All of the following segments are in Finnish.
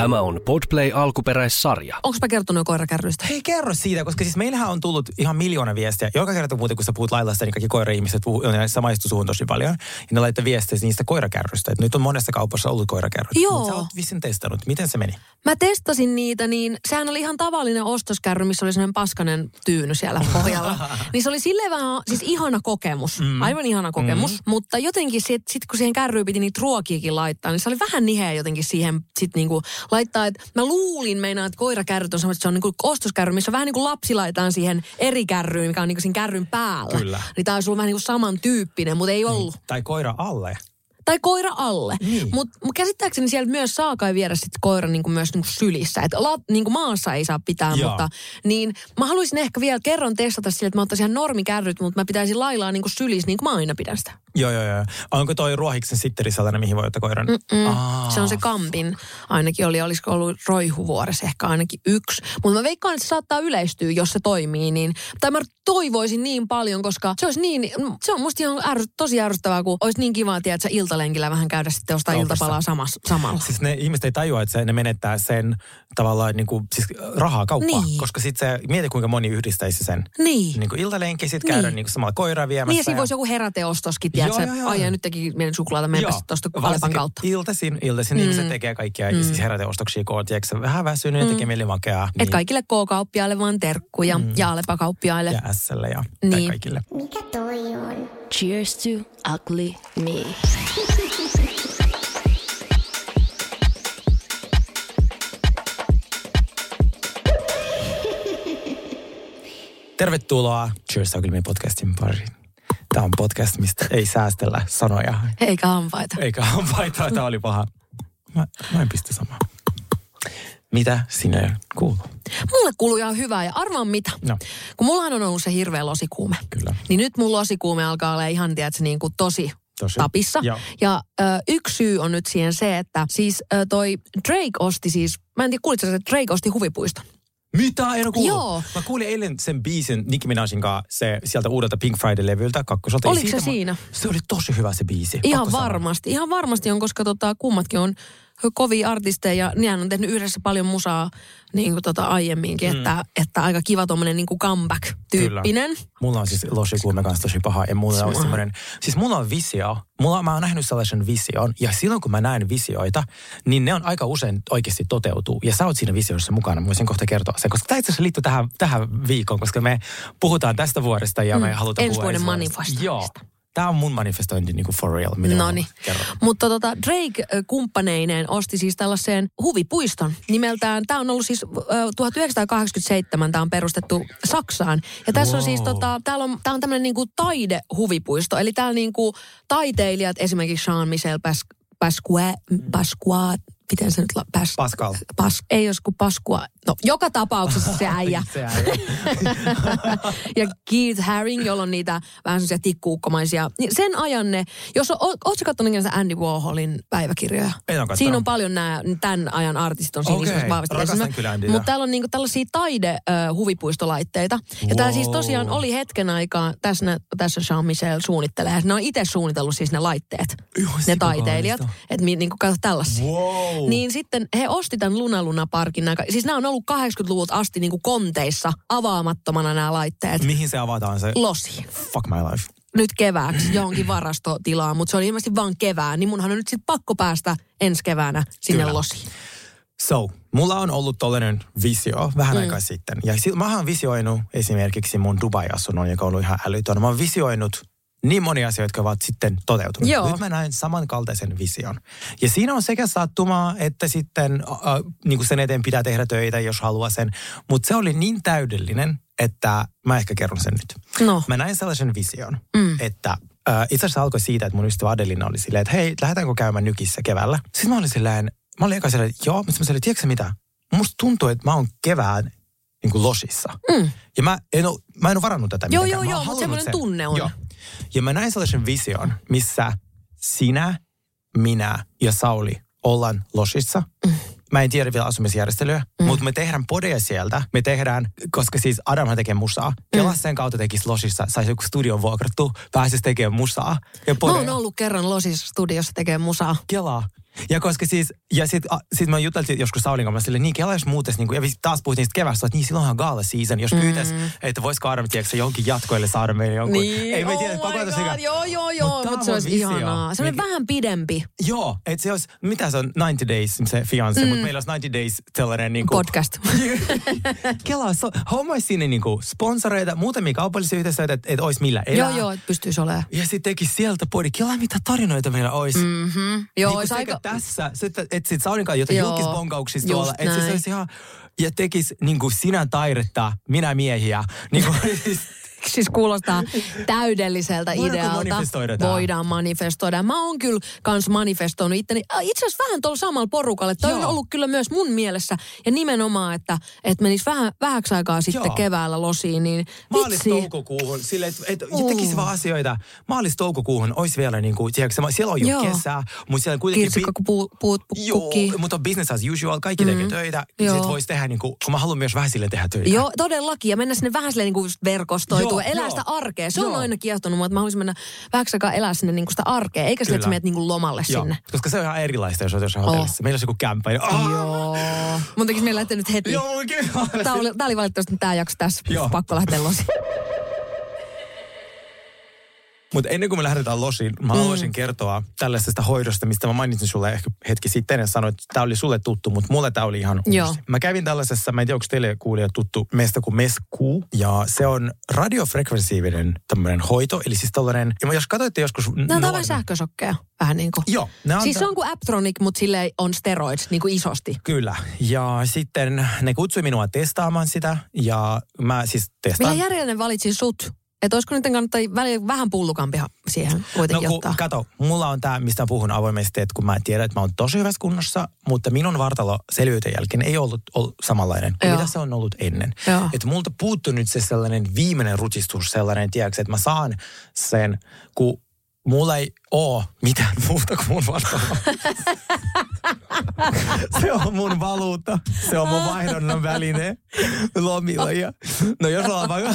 Tämä on Podplay alkuperäissarja. Onko mä kertonut koirakärryistä? Hei kerro siitä, koska siis meillähän on tullut ihan miljoona viestiä. Joka kerta muuten, kun sä puhut laillasta, niin kaikki koira-ihmiset puhuu, ne samaistu suhun tosi paljon. Ja ne laittaa viestejä niistä koirakärryistä. Että nyt on monessa kaupassa ollut koirakärryt. Joo. Mut sä oot vissiin testannut. Miten se meni? Mä testasin niitä, niin sehän oli ihan tavallinen ostoskärry, missä oli sellainen paskanen tyyny siellä pohjalla. niin se oli silleen vähän, siis ihana kokemus. Mm. Aivan ihana kokemus. Mm. Mutta jotenkin sit, sit kun siihen kärryyn piti niitä ruokiakin laittaa, niin se oli vähän niheä jotenkin siihen sit niinku laittaa. Että mä luulin meinaa, että koirakärryt on semmoista, että se on niinku ostoskärry, missä on vähän niin kuin lapsi laitetaan siihen eri kärryyn, mikä on niinku siinä kärryn päällä. Kyllä. Niin tää olisi ollut vähän niin kuin samantyyppinen, mutta ei ollut. Tai koira alle. Tai koira alle. Niin. Mutta mut käsittääkseni siellä myös saa kai viedä sit koira niinku myös niinku sylissä. Että niinku maassa ei saa pitää, Joo. mutta niin mä haluaisin ehkä vielä kerran testata sille, että mä ottaisin ihan normikärryt, mutta mä pitäisin lailaa niinku sylissä, niin kuin mä aina pidän sitä. Joo, joo, joo. Onko toi ruohiksen sitteri sellainen, mihin voi ottaa koiran? Se on se kampin ainakin oli, olisiko ollut roihuvuoressa ehkä ainakin yksi. Mutta mä veikkaan, että se saattaa yleistyä, jos se toimii. Niin, tai mä toivoisin niin paljon, koska se olisi niin, se on musta ihan ärry, tosi ärsyttävää, kun olisi niin kiva, että sä iltalenkillä vähän käydä sitten ostaa Kaupassa. iltapalaa samas, samalla. Siis ne ihmiset ei tajua, että se, ne menettää sen tavallaan niin kuin, siis rahaa kauppaan. Niin. Koska sitten se, mieti kuinka moni yhdistäisi sen. Niin. Niin kuin iltalenki, sitten käydä Niin. niin. kuin samalla koiraa viemässä. Niin ja siinä ja- voisi joku heräteostoskin, tiedätkö? Joo, joo, joo. Nyt teki meidän suklaata, sitten tuosta Alepan kautta. Iltaisin, iltaisin mm. ihmiset tekee kaikkia mm. siis heräteostoksia, kun on tiedätkö, vähän väsynyt mm. tekee mieli makeaa. Et kaikille K-kauppiaille vaan terkkuja mm. ja Alepa-kauppiaille. Ja Slle ja niin. Niin. kaikille. Mikä toi on? Cheers to ugly me. Tervetuloa Cheers to Me podcastin pariin. Tämä on podcast, mistä ei säästellä sanoja. Eikä hampaita. Eikä hampaita, tämä oli paha. Mä, mä en pistä samaa. Mitä sinne kuuluu? Mulle kuuluu ihan hyvää ja arvaan mitä. No. Kun mullahan on ollut se hirveä losikuume. Kyllä. Niin nyt mun losikuume alkaa olla ihan, tiedätkö, niin kuin tosi, Tosi. tapissa. Joo. Ja ö, yksi syy on nyt siihen se, että siis ö, toi Drake osti siis, mä en tiedä kuulitko että Drake osti huvipuiston. Mitä? En ole kuullut. Joo. Mä kuulin eilen sen biisin Nicki Minajin kanssa se, sieltä uudelta Pink Friday-levyltä kakkosolta. Oliko se siitä mä- siinä? Se oli tosi hyvä se biisi. Ihan Pakko sanoa. varmasti, ihan varmasti on, koska tota, kummatkin on kovia artisteja ja nehän on tehnyt yhdessä paljon musaa niin kuin tota aiemminkin, mm. että, että aika kiva tommonen niin comeback-tyyppinen. Kyllä. Mulla on siis losikuume kanssa tosi paha ja mulla on semmoinen, siis mulla on visio. Mulla, mä oon nähnyt sellaisen vision ja silloin kun mä näen visioita, niin ne on aika usein oikeasti toteutuu. Ja sä oot siinä visioissa mukana, mä voisin kohta kertoa sen, koska tämä itse asiassa liittyy tähän, tähän viikkoon, koska me puhutaan tästä vuodesta ja me Mm. halutaan Ensi puhua vuoden manifestoinnista. Joo. Tämä on mun manifestointi niin kuin for real. Mitä No niin. Mutta tota, Drake kumppaneineen osti siis tällaiseen huvipuiston nimeltään. Tämä on ollut siis ö, 1987, tämä on perustettu Saksaan. Ja tässä on siis Wow. tota, täällä on, tää on tämmöinen niinku taidehuvipuisto. Eli täällä niinku taiteilijat, esimerkiksi Jean-Michel Pas- Pasqua, Pasqua, miten se nyt la, pas, Pascal. Pas, ei jos kuin Paskua. No, joka tapauksessa se äijä. Se äijä. ja Keith Haring, jolla on niitä vähän semmoisia tikkuukkomaisia. Niin sen ajan ne, jos o, ootko katsonut Andy Warholin päiväkirjoja? En ole. Siinä on paljon nämä tämän ajan artistit on siinä isossa vahvasti. Mutta täällä on niinku tällaisia taide-huvipuistolaitteita. Ja täällä siis tosiaan oli hetken aikaa, tässä, tässä Jean-Michel suunnittelee. Ne on itse suunnitellut siis ne laitteet, Joo, ne taiteilijat. Että niinku tällaisia. Wow. Niin sitten he osti tämän Luna Luna Parkin. Nää, siis nämä on ollut 80-luvulta asti niinku konteissa avaamattomana nämä laitteet. Mihin se avataan se? Losiin. Fuck my life. Nyt kevääksi johonkin varastotilaan, mutta se oli ilmeisesti vaan kevään. Niin munhan on nyt sitten pakko päästä ensi keväänä sinne Kyllä. losiin. So, mulla on ollut tollainen visio vähän mm. aikaa sitten. Ja si- mä oon visioinut esimerkiksi mun Dubai-asunnon, joka on ollut ihan älytön. Mä oon visioinut niin monia asioita, jotka ovat sitten toteutuneet. Joo. Nyt mä näen samankaltaisen vision. Ja siinä on sekä sattumaa, että sitten äh, niin kuin sen eteen pitää tehdä töitä, jos haluaa sen. Mutta se oli niin täydellinen, että mä ehkä kerron sen nyt. No. Mä näin sellaisen vision, mm. että äh, itse asiassa alkoi siitä, että mun ystävä Adelina oli silleen, että hei, lähdetäänkö käymään nykissä keväällä? Sitten mä olin silleen, mä olin eka silleen, että joo, mutta mä silleen, tiedätkö mitä? Musta tuntuu, että mä oon kevään niin kuin losissa. Mm. Ja mä en, oo, mä en ole varannut tätä Joo, mitenkään. joo, joo, mutta semmoinen tunne on. Joo. Ja mä näin sellaisen vision, missä sinä, minä ja Sauli ollaan losissa. Mm. Mä en tiedä vielä asumisjärjestelyä, mm. mutta me tehdään podeja sieltä. Me tehdään, koska siis Adamhan tekee musaa. Kela sen kautta tekisi losissa, saisi joku studion vuokrattu, pääsisi tekemään musaa. Ja Mä oon ollut kerran Losis studiossa tekemään musaa. Kelaa. Ja koska siis, ja sit, a, sit mä juteltiin joskus Saulin kanssa silleen, niin jos muutais, niin kuin, ja taas puhuttiin sitten kevästä, että niin silloinhan gala season, jos pyytäis, että voisiko Adam, tiedätkö, johonkin jatkoille saada meille jonkun. ei me tiedä, oh my pakotas God, Joo, joo, joo, Mut mutta se on olisi visio. ihanaa. Se on Mikä- vähän pidempi Joo, että se olisi, mitä se on, 90 days se fiancé, mm. mutta meillä olisi 90 days sellainen niin kuin, podcast. Kela, so, hommaisi sinne niin kuin sponsoreita, muutamia kaupallisia yhteistyötä, että et olisi millä elää. joo, joo, että pystyisi olemaan. Ja sitten teki sieltä podi. Kela, mitä tarinoita meillä olisi. Mm. Joo, niin olisi sekä aika... tässä, että sit Saunin kanssa jotain julkisbonkauksista just tuolla. Että se olisi ihan, ja tekisi niin kuin sinä taidetta, minä miehiä. Niin kuin, Siis kuulostaa täydelliseltä Voidaanko idealta. manifestoida? Voidaan manifestoida. Mä oon kyllä kans manifestoinut itteni. äh, Itse asiassa vähän tuolla samalla porukalla. Toi on Joo. ollut kyllä myös mun mielessä. Ja nimenomaan, että, että menisi vähän, vähäksi aikaa sitten Joo. keväällä losiin. Niin vitsi. toukokuuhun, sille, että et, Uh. tekisi vaan asioita. Maalis toukokuuhun olisi vielä niin kuin, tiedätkö, siellä on jo Joo. kesää, mutta siellä kuitenkin... Kirsikka, kun puut, puut Joo, mutta on business as usual, kaikki tekee töitä. Ja Joo. sit voisi tehdä niin kuin, kun mä haluan myös vähän sille tehdä töitä. Joo, todellakin. Ja mennä sinne vähän silleen niin kuin just verkostoitua. Joo, elää joo. sitä arkea. Se on Joo. aina kiehtonut mua, että mä haluaisin mennä vähäksi aikaa elää sinne niin sitä arkea. Eikä sille, että sä menet niin lomalle Joo, sinne. koska se on ihan erilaista, jos olet jossain hotellissa. Meillä olisi joku kämppä. Ja, oh, Joo. Mun tekisi meillä lähteä nyt heti. Joo, kyllä. Tää oli, tää oli valitettavasti tämä jakso tässä. Joo. Pakko lähteä losi. Mutta ennen kuin me lähdetään losiin, mä haluaisin kertoa tällaisesta hoidosta, mistä mä mainitsin sulle ehkä hetki sitten ja sanoin, että tämä oli sulle tuttu, mutta mulle tämä oli ihan uusi. Joo. Mä kävin tällaisessa, mä en tiedä, onko teille kuulija tuttu meistä kuin MESKU, ja se on radiofrekvensiivinen tämmöinen hoito, eli siis tällainen, ja jos katsoitte joskus... Nämä on nuorena- vähän sähkösokkeja. Vähän niin kuin. Joo. on Siis tä- se on kuin Aptronic, mutta sille on steroids niin kuin isosti. Kyllä. Ja sitten ne kutsui minua testaamaan sitä, ja mä siis testaan. Millä järjellä ne valitsi sut? Että olisiko nyt kannattaa välillä vähän pullukampi ha- siihen No kuitenkin kun, ottaa? kato, mulla on tämä, mistä puhun avoimesti, että kun mä tiedän, että mä oon tosi hyvässä kunnossa, mutta minun vartalo selviytyn jälkeen ei ollut, ollut samanlainen kuin Joo. mitä se on ollut ennen. Että multa puuttuu nyt se sellainen viimeinen rutistus, sellainen, tiedätkö, että mä saan sen, kun mulla ei oo mitään muuta kuin mun vartalo. se on mun valuutta. Se on mun vaihdonnan väline lomilla. Ja, no jos ollaan vaikka...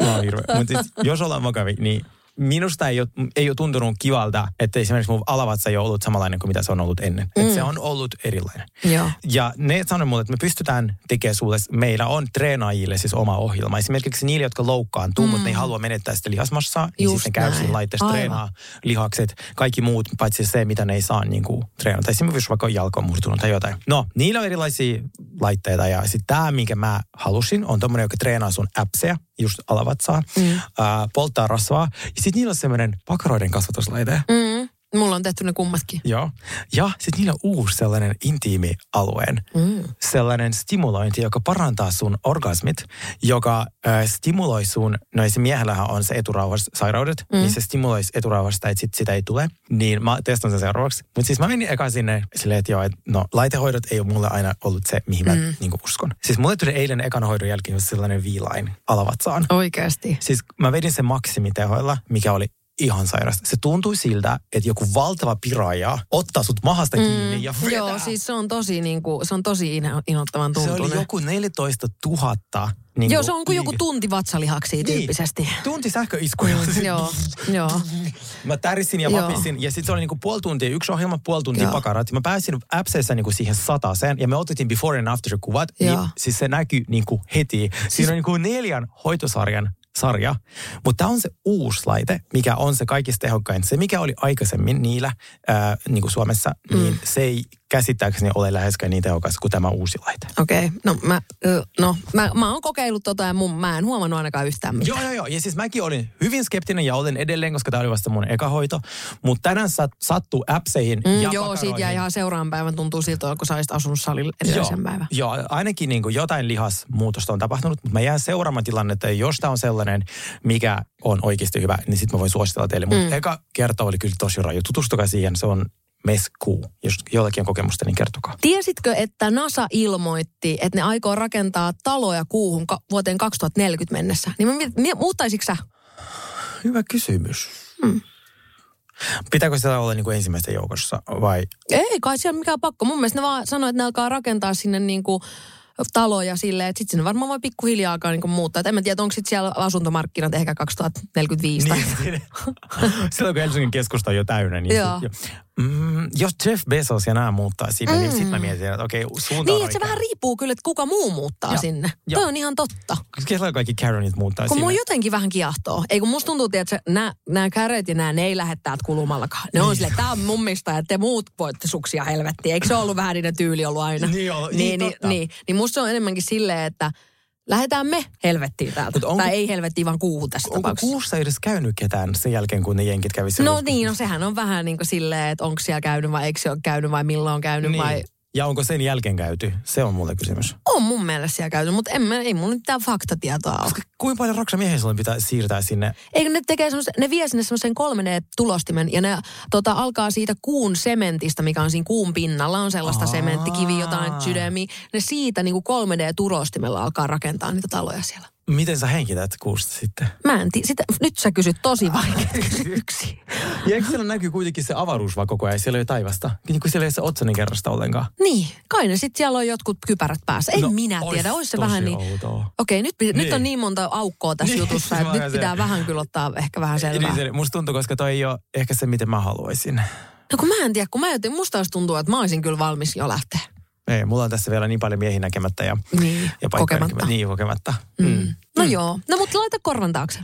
Mä oon hirveä. Mutta siis, jos ollaan vakavi, niin minusta ei ole, ei ole tuntunut kivalta, että esimerkiksi mun alavatsa ei ole ollut samanlainen kuin mitä se on ollut ennen. Mm. Et se on ollut erilainen. Joo. Ja ne sanoi mulle, että me pystytään tekemään sulle, meillä on treenaajille siis oma ohjelma. Esimerkiksi niille, jotka loukkaantuu, mm. mutta ne ei halua menettää sitä lihasmassaa, niin Just sitten käy näin. siinä laitteessa treenaa lihakset, kaikki muut, paitsi se, mitä ne ei saa niin kuin, treenata. Esimerkiksi vaikka jalka on murtunut tai jotain. No, niillä on erilaisia laitteita ja sitten tämä, minkä mä halusin, on tommonen, joka treenaa sun appseja, just alavatsaa, mm. äh, polttaa rasvaa. Ja sitten niillä on semmoinen pakaroiden kasvatuslaite. Mm. Mulla on tehty ne kummatkin. Joo. Ja sitten niillä on uusi sellainen intiimi alueen. Mm. Sellainen stimulointi, joka parantaa sun orgasmit, joka äh, stimuloi sun, no se miehellähän on se eturauhassairaudet, mm. niin se stimuloisi eturauhasta, että sit sitä ei tule. Niin mä testan sen seuraavaksi. Mutta siis mä menin eka sinne silleen, että joo, että no laitehoidot ei ole mulle aina ollut se, mihin mä mm. niin uskon. Siis mulle tuli eilen ekan hoidon jälkeen sellainen viilain alavatsaan. Oikeasti. Siis mä vedin sen maksimitehoilla, mikä oli ihan sairasta. Se tuntui siltä, että joku valtava piraaja ottaa sut mahasta kiinni ja vetää. Joo, siis se on tosi, niin kuin, se on tosi ino- innoittavan se oli joku 14 000. Niin Joo, se on kuin joku tunti vatsalihaksia tyyppisesti. Niin, tunti sähköiskuja. Mm, joo, joo. Mä tärisin ja vapisin. Ja sitten se oli niinku puoli tuntia, yksi ohjelma, puoli tuntia Joo. pakarat. Mä pääsin appseissa niinku siihen sataseen ja me otettiin before and after kuvat. Joo. Niin, siis se näkyy niinku heti. Siinä on niinku neljän hoitosarjan sarja, mutta tämä on se uusi laite, mikä on se kaikista tehokkain. Se, mikä oli aikaisemmin niillä ää, niin kuin Suomessa, mm. niin se ei käsittääkseni ole läheskään niin tehokas kuin tämä uusi laite. Okei, okay. no, mä, no mä, mä oon kokeillut tota ja mun, mä en huomannut ainakaan yhtään mitään. Joo, joo, joo. Ja siis mäkin olin hyvin skeptinen ja olen edelleen, koska tämä oli vasta mun eka hoito. Mutta tänään sat, sattuu appseihin Mm, ja joo, pakaroihin. siitä jää ihan seuraavan päivän tuntuu siltä, kun sä olisit asunut salilla edellisen päivän. Joo, ainakin niin kuin jotain lihasmuutosta on tapahtunut, mutta mä jään seuraamaan tilannetta, ja jos tämä on sellainen, mikä on oikeasti hyvä, niin sitten mä voin suositella teille. Mutta mm. eka kerta oli kyllä tosi raju. Tutustukaa siihen, se on MESKU. Jos jollakin on kokemusta, niin kertokaa. Tiesitkö, että NASA ilmoitti, että ne aikoo rakentaa taloja kuuhun vuoteen 2040 mennessä? Niin mie- muuttaisitko sä? Hyvä kysymys. Hmm. Pitääkö sitä olla niin kuin ensimmäisten joukossa vai? Ei kai siellä mikään pakko. Mun mielestä ne vaan sanoi, että ne alkaa rakentaa sinne niin kuin taloja silleen, että sitten sinne varmaan voi pikkuhiljaa alkaa niin muuttaa. Et en mä tiedä, onko sitten siellä asuntomarkkinat ehkä 2045 tai... Niin, silloin kun Helsingin keskusta on jo täynnä, niin Joo. sit jo. Mm, jos Jeff Bezos ja nämä muuttaa sinne, mm. niin sitten mä mietin, että okei, suunta on Niin, että se vähän riippuu kyllä, että kuka muu muuttaa Joo. sinne. Joo. Toi on ihan totta. Kyllä kaikki Karenit muuttaa Kun sinne. mua jotenkin vähän kiehtoo. Ei kun musta tuntuu, että nämä, nämä käret ja nämä, ne ei lähde täältä kulumallakaan. Ne on Niin. silleen, tää on mun mistä ja te muut voitte suksia helvettiin. Eikö se ollut vähän niiden tyyli ollut aina? Niin on, niin niin, niin, niin, niin musta se on enemmänkin silleen, että lähdetään me helvettiin täältä. Onko- tai ei helvettiin, vaan kuuhun tässä Onko tapauksessa. kuussa edes käynyt ketään sen jälkeen, kun ne jenkit kävi? No niin, no sehän on vähän niin kuin silleen, että onko siellä käynyt vai eikö se ole käynyt vai milloin on käynyt niin. vai... Ja onko sen jälkeen käyty? Se on mulle kysymys. On mun mielestä siellä käynyt, mutta en, mä- ei mulla nyt mitään faktatietoa ole. Kuinka paljon raksa miehen silloin pitää siirtää sinne? Eikö ne tekee semmos, ne vie sinne semmoisen 3D-tulostimen ja ne tota, alkaa siitä kuun sementistä, mikä on siinä kuun pinnalla, on sellaista Aa. sementtikivi, jotain sydämi. Ne siitä niin kuin 3D-tulostimella alkaa rakentaa niitä taloja siellä. Miten sä henkität kuusta sitten? Mä en tiedä, sitä, nyt sä kysyt tosi vaikeita kysymyksiä. Ja eikö siellä näkyy kuitenkin se avaruus vaan koko ajan? Siellä ei ole taivasta. Niin kuin siellä ei ole se otsanin kerrasta ollenkaan. Niin, kai ne sitten siellä on jotkut kypärät päässä. En No, minä tiedä, olisi se vähän niin... outoa. Okei, nyt, niin. nyt Niin. on niin monta aukkoa tässä Niin, jutussa, se että nyt se. pitää vähän kyllä ottaa ehkä vähän selvää. Niin, se, musta tuntuu, koska toi ei ole ehkä se, miten mä haluaisin. No kun mä en tiedä, kun mä jotenkin, musta tuntuu, että mä olisin kyllä valmis jo lähteä. Ei, mulla on tässä vielä niin paljon miehiä näkemättä ja, Niin, ja paikkoja kokematta. näkemättä. Niin, kokematta. Mm. Mm. No joo. No mutta laita korvan taakse.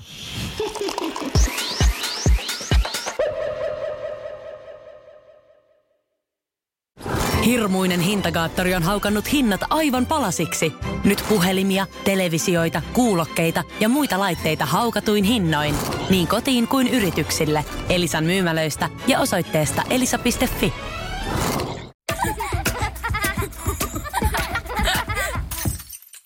Hirmuinen hintakaattori on haukannut hinnat aivan palasiksi. Nyt puhelimia, televisioita, kuulokkeita ja muita laitteita haukatuin hinnoin. Niin kotiin kuin yrityksille. Elisan myymälöistä ja osoitteesta elisa.fi.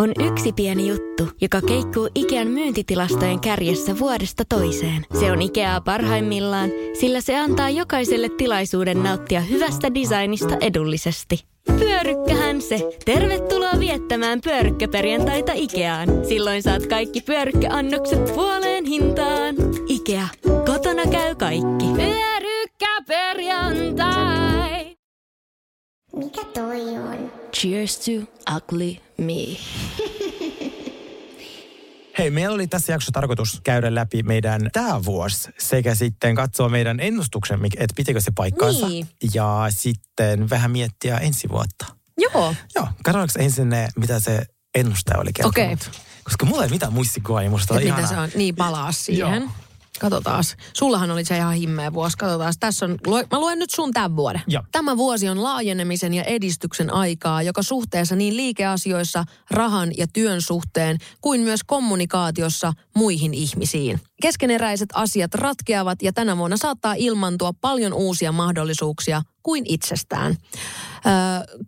On yksi pieni juttu, joka keikkuu Ikean myyntitilastojen kärjessä vuodesta toiseen. Se on Ikeaa parhaimmillaan, sillä se antaa jokaiselle tilaisuuden nauttia hyvästä designista edullisesti. Pyörykkähän se! Tervetuloa viettämään pyörykkäperjantaita Ikeaan. Silloin saat kaikki pyörykkäannokset puoleen hintaan. Ikea. Kotona käy kaikki. Pyörykkäperjantai! Mikä toi on? Cheers to ugly me. Hei, meillä oli tässä jaksossa tarkoitus käydä läpi meidän tämä vuosi sekä sitten katsoa meidän ennustuksen, että pitikö se paikkaansa. Niin. Ja sitten vähän miettiä ensi vuotta. Joo. Joo, katsotaanko ensin ne, mitä se ennustaja oli kertonut. Okei. Koska mulla ei mitään muistikuvaa, niin musta on ihanaa. se on. Niin, palaa siihen. Joo. Katsotaan. Sullahan oli se ihan himmeä vuosi. Katsotaan. Tässä on, mä luen nyt sun tämän vuoden. Joo. Tämä vuosi on laajenemisen ja edistyksen aikaa, joka suhteessa niin liikeasioissa, rahan ja työn suhteen, kuin myös kommunikaatiossa muihin ihmisiin. Keskeneräiset asiat ratkeavat ja tänä vuonna saattaa ilmantua paljon uusia mahdollisuuksia kuin itsestään.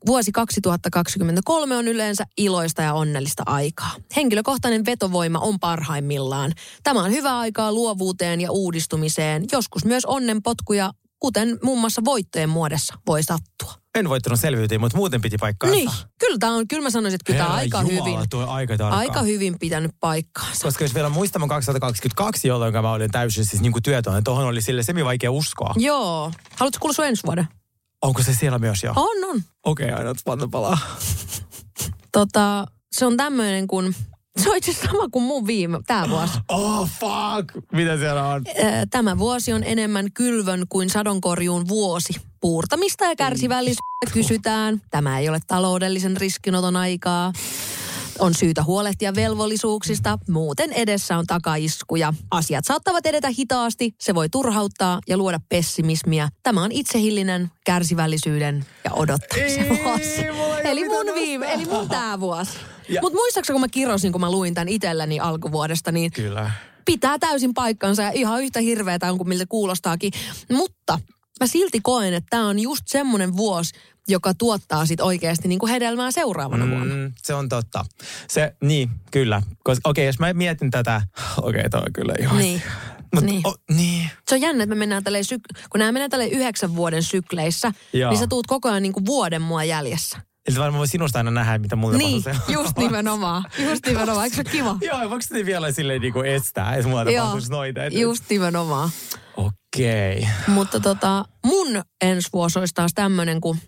Vuosi 2023 on yleensä iloista ja onnellista aikaa. Henkilökohtainen vetovoima on parhaimmillaan. Tämä on hyvä aikaa luovuuteen ja uudistumiseen, joskus myös onnenpotkuja, kuten muun muassa voittojen muodossa voi sattua. En voittanut selviytyä, mutta muuten piti paikkaansa. Niin, kyllä, tää on, kyllä mä sanoisin, että kyllä tämä aika Jumala, hyvin, tuo aika aika hyvin pitänyt paikkaansa. Koska jos vielä muistamme 2022, jolloin mä olin täysin siis niin kuin työtön, tuohon oli sille semi vaikea uskoa. Joo. Haluatko kuulla sun ensi vuoden? Onko se siellä myös jo? On, on. Okei, okay, aina panna palaa. Tota, se on tämmöinen kuin, se on itse sama kuin mun viime, tämä vuosi. Oh fuck! Mitä siellä on? Tämä vuosi on enemmän kylvön kuin sadonkorjuun vuosi. Puurtamista ja kärsivällisyyttä kysytään. Tämä ei ole taloudellisen riskinoton aikaa. On syytä huolehtia velvollisuuksista, muuten edessä on takaiskuja. Asiat saattavat edetä hitaasti, se voi turhauttaa ja luoda pessimismiä. Tämä on itsehillinen, kärsivällisyyden ja odottamisen vuosi. Eli mun viime, eli mun tää vuosi. Mutta muistaakseni, kun mä kirosin, kun mä luin tämän itselleni alkuvuodesta, niin Kyllä. pitää täysin paikkansa ja ihan yhtä hirveätä on kuin miltä kuulostaakin. Mutta mä silti koen, että tämä on just semmoinen vuosi, joka tuottaa sit oikeasti niin kuin hedelmää seuraavana mm. vuonna. Se on totta. Se, niin, kyllä. Koska, okei, jos mä mietin tätä, okei, toi on kyllä ihan... Niin. Mut, Niin. O, niin. Se on jännä, että me mennään tälleen, syk- kun nämä mennään tälleen yhdeksän vuoden sykleissä, Joo. niin sä tuut koko ajan niin kuin vuoden mua jäljessä. Eli varmaan voi sinusta aina nähdä, mitä mulle Niin, tapahtuu just nimenomaan. Just nimenomaan. Eikö se kiva? Joo, voiko sitä vielä silleen niinku estää, että mulla tapahtuisi noita? Et- just nimenomaan. Okei. Okay. Mutta tota, mun ensi vuosi olisi taas tämmöinen, kun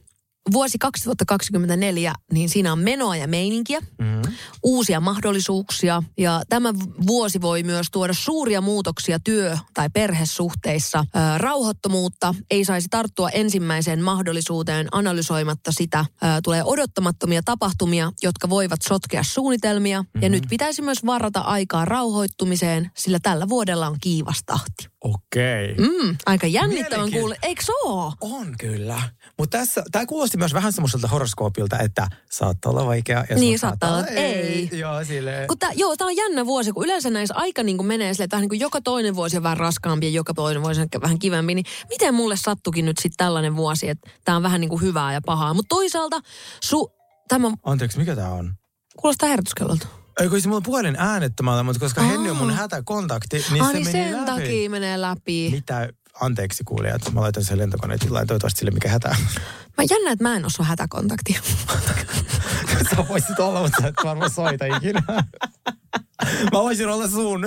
vuosi 2024, niin siinä on menoa ja meininkiä, Mm. uusia mahdollisuuksia. Ja tämä vuosi voi myös tuoda suuria muutoksia työ- tai perhesuhteissa. Ö, rauhattomuutta ei saisi tarttua ensimmäiseen mahdollisuuteen analysoimatta sitä. Ö, tulee odottamattomia tapahtumia, jotka voivat sotkea suunnitelmia. Mm-hmm. Ja nyt pitäisi myös varata aikaa rauhoittumiseen, sillä tällä vuodella on kiivas tahti. Okei. Mm, aika jännittävän Mielenkiin- kuule. Eikö se oo? On kyllä. Mutta tässä, tämä kuulosti myös vähän semmoiselta horoskoopilta, että saattaa olla vaikea. Ja Niin, saattaa olla, että ei. Joo, silleen. Kun tää, joo, tämä on jännä vuosi, kun yleensä näissä aika niin kuin menee silleen, että vähän niin kuin joka toinen vuosi on vähän raskaampi ja joka toinen vuosi on vähän kivempi, niin miten mulle sattukin nyt sitten tällainen vuosi, että tämä on vähän niin kuin hyvää ja pahaa. Mutta toisaalta su, tämä Anteeksi, mikä tämä on? kuulostaa herätyskellolta. Ei, kun se mulla puhelin äänettömällä, mutta koska Henni on mun hätäkontakti, niin ah, se niin meni sen läpi. takia menee läpi. Mitä, anteeksi kuulijat, mä laitan sen lentokoneen tilaan, toivottavasti sille mikä hätä. Mä jännä, että mä en ole sun hätäkontakti. Sä voisit olla, mutta sä et varmaan soita ikinä. Mä voisin olla sun.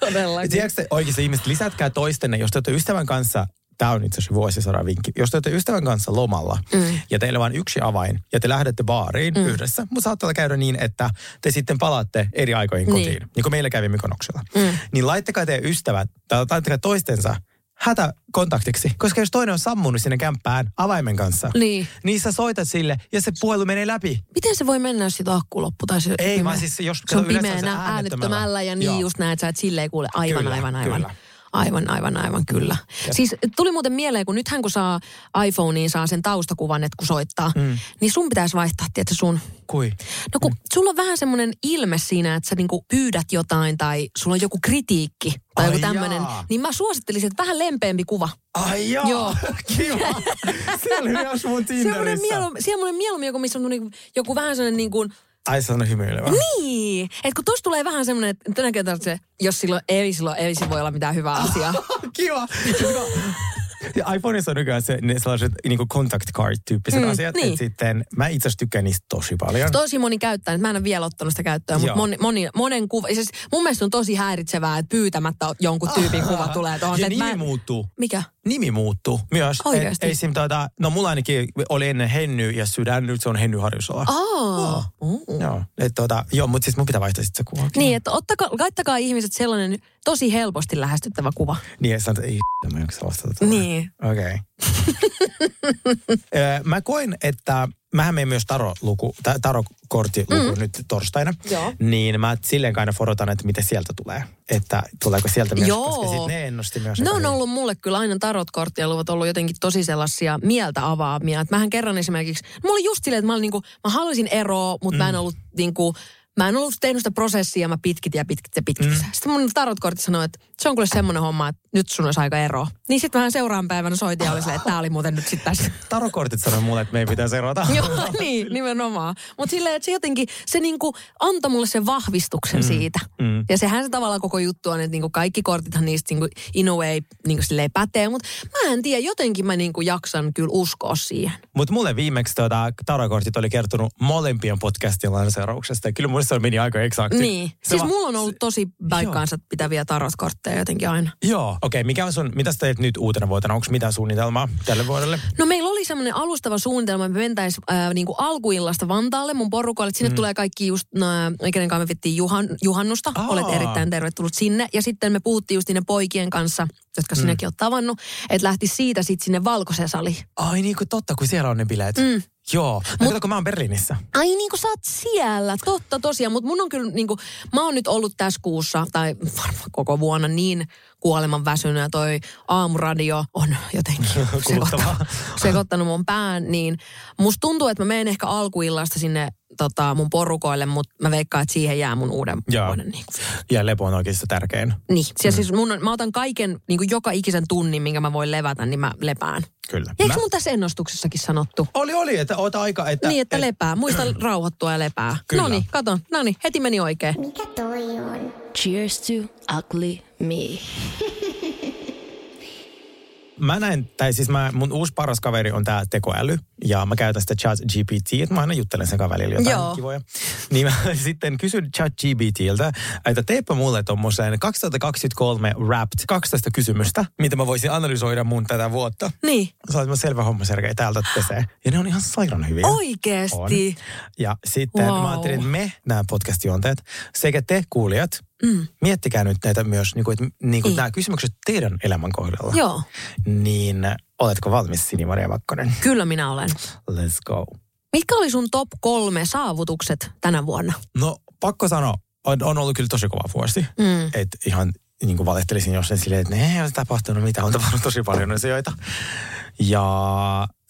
Todellakin. Tiedätkö te, oikeasti ihmiset, lisätkää toistenne, jos te olette ystävän kanssa, tämä on itse asiassa vuosisadan vinkki, jos te olette ystävän kanssa lomalla mm. ja teillä on vain yksi avain ja te lähdette baariin mm. yhdessä, mutta saattaa käydä niin, että te sitten palaatte eri aikoihin Niin. kotiin, niin, niin kuin meillä kävi Mykonoksella. Mm. Niin laittakaa teidän ystävät, tai laittakaa toistensa hätäkontaktiksi, koska jos toinen on sammunut sinne kämppään avaimen kanssa, Niin. niin sä soitat sille ja se puhelu menee läpi. Miten se voi mennä, jos siitä akku loppu? Tai se Ei, pimeä? vaan siis jos- se on pimeänä äänettömällä. äänettömällä ja niin Joo. just näet sä, että silleen kuule aivan, Kyllä, aivan, aivan. kyllä. Aivan, aivan, aivan, kyllä. Siis tuli muuten mieleen, kun nythän kun saa iPhoneen saa sen taustakuvan, että kun soittaa, mm. niin sun pitäisi vaihtaa, tiedätkö sun... Kui? No kun sulla on vähän semmoinen ilme siinä, että sä niinku pyydät jotain tai sulla on joku kritiikki tai Ai joku tämmöinen, jaa. niin mä suosittelisin, että vähän lempeämpi kuva. Ai joo. Joo. Kiva. Siellä mun Semmoinen Tinderissä. mielu, semmoinen mieluummin joku, missä on niinku, joku vähän sellainen niin kuin, Ai se on hymyilevä. Niin, että kun tosta tulee vähän semmoinen, että että se, jos silloin ei, silloin ei se voi olla mitään hyvää asiaa. Kiva. Ja iPhoneissa on nykyään se, ne sellaiset niin kuin contact card-tyyppiset Mm, asiat. niin. Että sitten mä itse asiassa tykkään niistä tosi paljon. Tosi moni käyttää, että mä en ole vielä ottanut sitä käyttöön, mutta moni, moni, monen kuva, siis mun mielestä on tosi häiritsevää, että pyytämättä jonkun tyypin kuva tulee tuohon. Ja nimi mä en- muuttuu. Mikä? Nimi muuttuu myös. Oikeasti? Et, esim, tuota, no mulla ainakin oli ennen Henny ja Sydän, nyt se on Henny Harjusola. Aa. Oh. Joo, et, tuota, joo mutta siis mun pitää vaihtaa sitten se kuva. Niin, että ottakaa, laittakaa ihmiset sellainen tosi helposti lähestyttävä kuva. Niin, ja sanotaan, että ei, mä en vastata. Niin. Okei. Ö, mä koen, että mähän menen myös taroluku, ta- tarokorttiluku mm. nyt torstaina. Joo. Niin mä silleen aina forotan, että mitä sieltä tulee. Että tuleeko sieltä myös, Joo. koska sit ne ennusti myös. Ne on hyvin. ollut mulle kyllä aina tarotkorttien luvut ollut jotenkin tosi sellaisia mieltä avaamia. Et mähän kerran esimerkiksi, mulla oli just silleen, että mä, olin niinku, mä haluaisin eroa, mutta mm. mä en ollut niinku, Mä en ollut tehnyt sitä prosessia, mä pitkitin ja pitkitin ja pitkitin. Mm. Sitten mun tarotkortti sanoi, että se on kyllä semmoinen homma, että nyt sun olisi aika eroa. Niin sitten vähän seuraavan päivänä soitin ja oli silleen, että tää oli muuten nyt sitten tässä. Tarokortit sanoi mulle, että meidän pitäisi erota. Joo, niin, nimenomaan. Mutta silleen, että se jotenkin, se niinku antoi mulle sen vahvistuksen mm. siitä. Mm. Ja sehän se tavallaan koko juttu on, että niinku kaikki kortithan niistä niinku in a way niinku silleen pätee. Mutta mä en tiedä, jotenkin mä niinku jaksan kyllä uskoa siihen. Mutta mulle viimeksi tuota, tarokortit oli kertonut molempien podcastien lanseerauksesta. Kyllä mulle se meni aika eksakti. Niin. Se siis va- mulla on ollut tosi paikkaansa pitäviä tarotkortteja jotenkin aina. Joo, okei. Okay, mikä on sun, mitä teet nyt uutena vuotena? Onko mitään suunnitelmaa tälle vuodelle? No meillä oli semmoinen alustava suunnitelma, että me mentäisiin äh, niinku alkuillasta Vantaalle mun porukalle. Sinne mm. tulee kaikki just, no, kenen kanssa me vittiin juhan, juhannusta. Aa. Olet erittäin tervetullut sinne. Ja sitten me puhuttiin just niiden poikien kanssa, jotka mm. sinäkin oot tavannut, että lähti siitä sitten sinne valkoiseen saliin. Ai niin kuin totta, kun siellä on ne bileet. Mm. Joo. No, Mut, kun mä oon Berliinissä. Ai niin kuin sä oot siellä, totta tosiaan. Mutta mun on kyllä niin kuin, mä oon nyt ollut tässä kuussa, tai varmaan koko vuonna niin kuoleman väsynyt ja toi aamuradio on jotenkin sekoittanut, sekoittanut mun pään, niin musta tuntuu, että mä menen ehkä alkuillasta sinne tota, mun porukoille, mutta mä veikkaan, että siihen jää mun uuden Joo. vuoden. Niin, Ja lepo on oikeasti tärkein. niin. Mm. siis mun, mä otan kaiken, niin kuin joka ikisen tunnin, minkä mä voin levätä, niin mä lepään. Kyllä. Eikö Mä- mun tässä ennustuksessakin sanottu? Oli, oli, että ota aika, että... niin, että lepää. Muista rauhoittua ja lepää. Kyllä. No niin, kato. No niin, heti meni oikein. Mikä toi on? Cheers to ugly me. Mä näin, tai siis mä, mun uusi paras kaveri on tää tekoäly, ja mä käytän sitä chat GPT, että mä aina juttelen sen kanssa välillä jotain Joo. kivoja. Niin mä sitten kysyn chat GPTltä, että teepä mulle tommosen 2023 Wrapped 12 kysymystä, mitä mä voisin analysoida mun tätä vuotta. Niin. Sä selvä homma, Sergei, täältä pesee. Ja ne on ihan sairaan hyviä. Oikeesti. On. Ja sitten wow. Mä ajattelin, että me, nämä podcast-juonteet, sekä te kuulijat, mm. miettikää nyt näitä myös, niin kuin, että niin kuin Mm. nämä kysymykset teidän elämän kohdalla. Joo, Niin oletko valmis, Sini-Maria Vakkonen? kyllä minä olen. Let's go. Mitkä oli sun top kolme saavutukset tänä vuonna? No, pakko sanoa, on, on ollut kyllä tosi kova vuosi. Mm. Että ihan niin kuin valehtelisin jossain silleen, että ne ei ole tapahtunut mitään, on tapahtunut tosi paljon asioita. Ja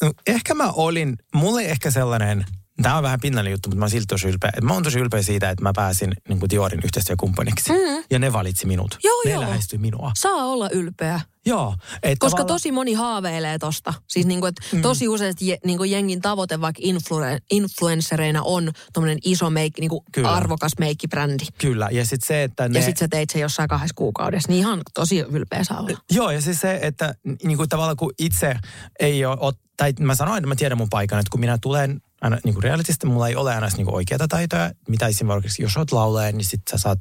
no, ehkä mä olin, mulle ehkä sellainen, tämä on vähän pinnallinen juttu, mutta mä oon silti tosi ylpeä. Mä oon tosi ylpeä siitä, että mä pääsin niin kuin Diorin yhteistyökumppaniksi. Mm. Ja ne valitsi minut. Joo, ne joo. lähestyi minua. Saa olla ylpeä. Joo. Et Koska tavallaan- tosi moni haaveilee tosta. Siis niinku, että Mm. tosi useasti je, niinku jengin tavoite vaikka influen, influenssereina on tommonen iso meikki, niinku Kyllä. arvokas meikkibrändi. Kyllä, ja sitten se, että ne... Ja sit sä teit sen jossain kahdessa kuukaudessa, niin ihan tosi ylpeä saa olla. Joo, ja siis se, että niin kuin tavallaan kun itse ei ole, tai mä sanoin, että mä tiedän mun paikan, että kun minä tulen aina niin kuin realitista, mulla ei ole aina niin kuin oikeata taitoa, mitä esimerkiksi jos oot laulaja, niin sit sä saat,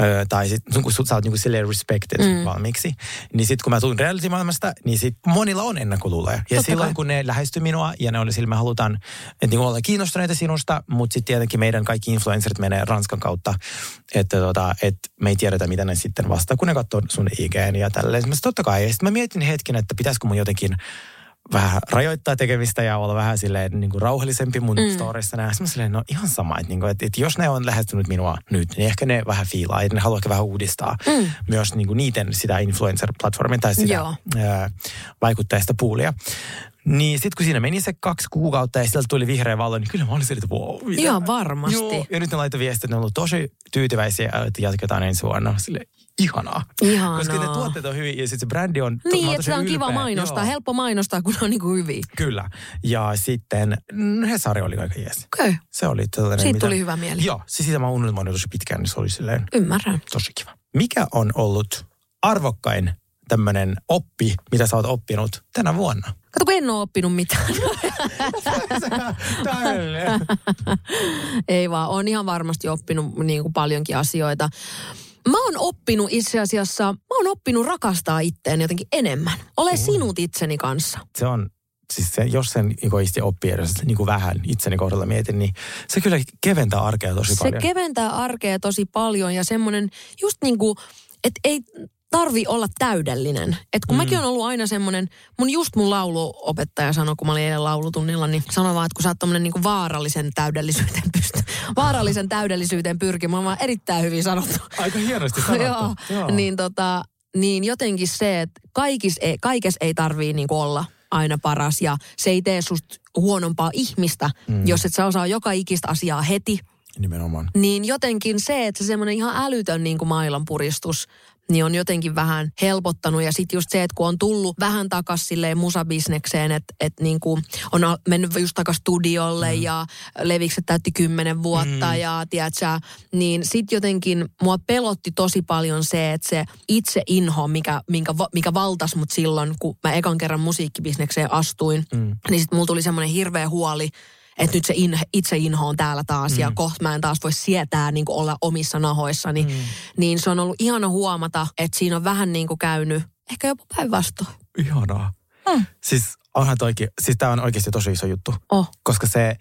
ö, tai sit kun sut- sä oot niin kuin silleen respected mm. valmiiksi, niin sit kun mä tulin reality-maailmasta, niin sit monilla on ennakkoluuloja. Ja Totta silloin kai. kun ne lähestyi minua, ja ne oli sillä me halutaan, että niin ollaan kiinnostuneita sinusta, mutta sitten tietenkin meidän kaikki influencerit menee Ranskan kautta, että tota, et me ei tiedetä, mitä ne sitten vastaa, kun ne katsoo sun IGN ja tälleen. Totta kai. Ja sitten mä mietin hetken, että pitäisikö mun jotenkin vähän rajoittaa tekemistä ja olla vähän silleen niin kuin rauhallisempi mun mm. storissa. Sitten mä silleen, no ihan sama, että, niin kuin, että, että jos ne on lähestynyt minua nyt, niin ehkä ne vähän fiilaa, että ne haluaa vähän uudistaa mm. myös niin kuin niiden sitä influencer-platformia tai sitä Joo. ää, vaikuttajista puulia. Niin sitten kun siinä meni se kaksi kuukautta ja sieltä tuli vihreä valo, niin kyllä mä olin silleen, että wow. mitä? Ihan varmasti. Joo, ja nyt ne laittoi viestiä, että ne on ollut tosi tyytyväisiä, että jatketaan ensi vuonna. Sille ihanaa. Ihanaa. Koska ne tuotteet on hyvin ja sitten se brändi on... Niin, että sitä on kiva ylpeä. mainostaa. Joo. Helppo mainostaa, kun ne on niinku hyviä. Kyllä. Ja sitten mm, Hesari oli aika jees. Okei, okay. Se oli tällainen... Siitä mitä- tuli hyvä mieli. Joo, siis sitä mä oon unelmoinut tosi pitkään, niin se oli silleen ymmärrän. tosi kiva. Mikä on ollut arvokkain tämmöinen oppi, mitä sä oot oppinut tänä vuonna? Kato, kun en ole oppinut mitään. Ei vaan, on ihan varmasti oppinut niin kuin paljonkin asioita. Mä oon oppinut itse asiassa, mä oon oppinut rakastaa itteen jotenkin enemmän. Ole sinut itseni kanssa. se on, siis se, jos sen egoisti oppii edes niin kuin vähän itseni kohdalla mietin, niin se kyllä keventää arkea tosi Se paljon. keventää arkea tosi paljon ja semmoinen just niin kuin, että ei tarvi olla täydellinen. Et kun mm. mäkin on ollut aina semmoinen, mun just mun lauluopettaja sanoi, kun mä olin eilen laulutunnilla, niin sanoi vaan, että kun sä oot tommonen niin vaarallisen täydellisyyteen pysty, vaarallisen täydellisyyteen pyrkimään, vaan erittäin hyvin sanottu. Aika hienosti sanottu. Joo, niin, tota, niin jotenkin se, että kaikis ei, kaikessa ei tarvii niinku olla aina paras ja se ei tee susta huonompaa ihmistä, mm. jos et sä osaa joka ikistä asiaa heti. Nimenomaan. Niin jotenkin se, että se semmoinen ihan älytön niin kuin mailanpuristus, niin on jotenkin vähän helpottanut. Ja sitten just se, että kun on tullut vähän takas silleen musabisnekseen, että et niin kuin on mennyt just takas studiolle mm. ja Levikset täytti kymmenen vuotta mm. ja tiedätkö, niin sitten jotenkin mua pelotti tosi paljon se, että se itse inho, mikä, minkä, mikä valtas mut silloin, kun mä ekan kerran musiikkibisnekseen astuin, mm. niin sitten mulla tuli semmoinen hirveä huoli, että nyt se in, itse inho on täällä taas mm. ja kohta mä en taas voi sietää niin kuin olla omissa nahoissani. Mm. Niin se on ollut ihana huomata, että siinä on vähän niin kuin käynyt ehkä jopa päinvastoin. Ihanaa. Mm. Siis onhan toikin, siis tää on oikeasti tosi iso juttu. Oh. Koska se,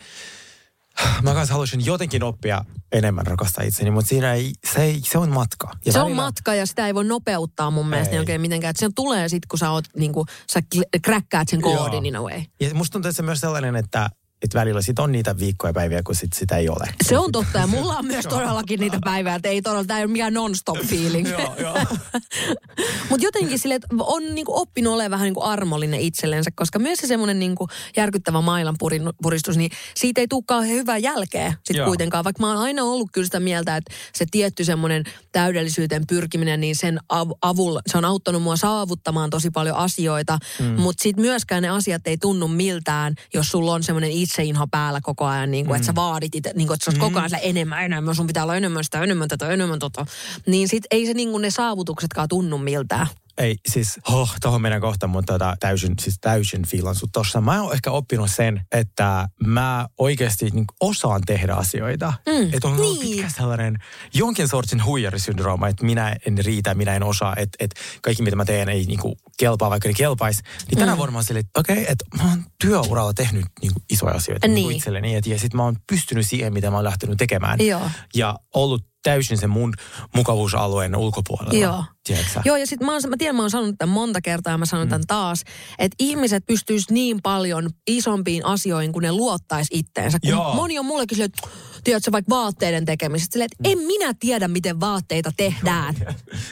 mä kanssa haluaisin jotenkin oppia enemmän rakastaa itseni, mutta siinä ei, se, ei, se on matka. Ja se on välillä- matka ja sitä ei voi nopeuttaa mun mielestä Ei. niin oikein mitenkään. Että se tulee sitten, kun sä, oot, niin kuin, sä kräkkäät sen koodin Joo. in a way. Ja musta tuntuu, että se myös sellainen, että, että välillä sit on niitä viikkoja ja päiviä, kun sit sitä ei ole. Se on totta ja mulla on myös todellakin niitä päivää, että ei todella, tämä ei ole mikään non-stop feeling. Mutta jotenkin sille, että on niinku oppinut olemaan vähän niinku armollinen itsellensä, koska myös se semmoinen niinku järkyttävä mailan puristus, niin siitä ei tule kauhean hyvää jälkeä sit Joo. kuitenkaan. Vaikka mä oon aina ollut kyllä sitä mieltä, että se tietty semmoinen täydellisyyteen pyrkiminen, niin sen av- avulla, se on auttanut mua saavuttamaan tosi paljon asioita. Mm. Mutta sitten myöskään ne asiat ei tunnu miltään, jos sulla on semmoinen itseinho päällä koko ajan, niin kuin, että sä vaadit itse, niin kuin, että sä oot koko ajan sillä enemmän, enemmän, sun pitää olla enemmän sitä, enemmän tätä, enemmän tota. Niin sit ei se niin kuin ne saavutuksetkaan tunnu miltään. Ei, siis, oh, tohon mennään kohta, mutta tota, täysin, siis täysin fiilan sut tossa. Mä oon ehkä oppinut sen, että mä oikeasti niin osaan tehdä asioita. Mm, että on ollut niin. pitkä sellainen jonkin sortin huijarisyndrooma, että minä en riitä, minä en osaa, että, että kaikki mitä mä teen ei niin kuin, kelpaa, vaikka ne kelpaisi. Niin tänä mm. vuonna mä oon silleen, että okei, okay, että mä oon työuralla tehnyt niin kuin, isoja asioita niin. Niin. itselleni. Et, ja sit mä oon pystynyt siihen, mitä mä oon lähtenyt tekemään. Joo. Ja ollut täysin sen mun mukavuusalueen ulkopuolella. Joo. Tiedätkö? Joo, ja sitten mä, oon- mä tiedän, mä oon sanonut tämän monta kertaa ja mä sanon tämän taas, että ihmiset pystyis niin paljon isompiin asioihin, kun ne luottais itteensä. Kun Joo. moni on mullekin silleen, että tiedätkö, vaikka vaatteiden tekemisestä, silleen, että en minä tiedä, miten vaatteita tehdään.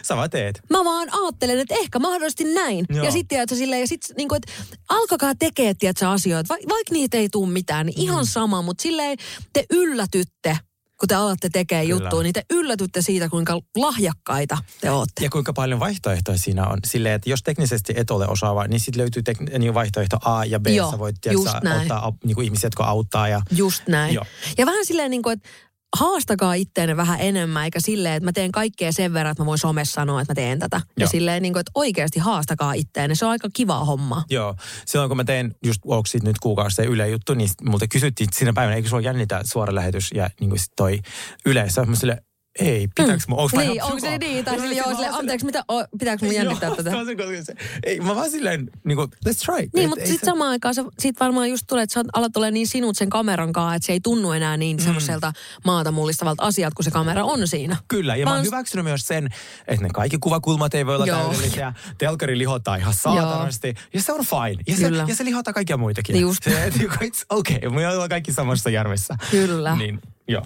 Sä vaan teet. Mä vaan ajattelen, että ehkä mahdollisesti näin. Joo. Ja sitten tiedätkö silleen, ja sit niinku, että alkakaa tekee, tiedätkö, asioita. Va- vaikka niitä ei tule mitään, niin ihan sama, mutta silleen te yllätytte, kun te alatte tekemään Kyllä. juttua, niin te yllätytte siitä, kuinka lahjakkaita te ootte. Ja kuinka paljon vaihtoehtoja siinä on. Silleen, että jos teknisesti et ole osaava, niin sitten löytyy tek- niin vaihtoehto A ja B. Joo, Sä voit näin. ottaa niin kuin ihmisiä, jotka auttaa. Ja, Just näin. Joo. Ja vähän silleen niin kuin, että haastakaa itteenne vähän enemmän, eikä silleen, että mä teen kaikkea sen verran, että mä voin somessa sanoa, että mä teen tätä. Ja Joo. silleen, niin kuin, että oikeasti haastakaa itteenne. Se on aika kiva homma. joo. Silloin kun mä tein just onko siitä nyt kuukausi se Yle juttu, niin multa kysyttiin siinä päivänä, eikö sulla jännitä suora lähetys ja niin kuin sit toi yleensä. Mä sille, ei, pitääkö mun, onko niin, onko se niin? Tai Ja sille, joo, mä sille, oon anteeksi, mitä, o, pitääkö mun jännittää Joo, tätä? se se, se- Ei, mä vaan silleen, niin kuin, let's try. Niin, Et mutta sitten se- samaan aikaan se, sit varmaan just tulee, että sä alat olemaan niin sinut sen kameran kanssa, että se ei tunnu enää niin Mm. semmoiselta maata mullistavalta asiat, kun se kamera on siinä. Kyllä, ja mä oon Vaan- hyväksynyt myös sen, että ne kaikki kuvakulmat ei voi olla Joo. täydellisiä. Telkari lihottaa ihan saatanasti. Ja se on fine. Ja se, Kyllä. ja se lihottaa kaikkia muitakin. Just. Se, että it's okay, me ollaan kaikki samassa järvessä. Kyllä. Niin, joo.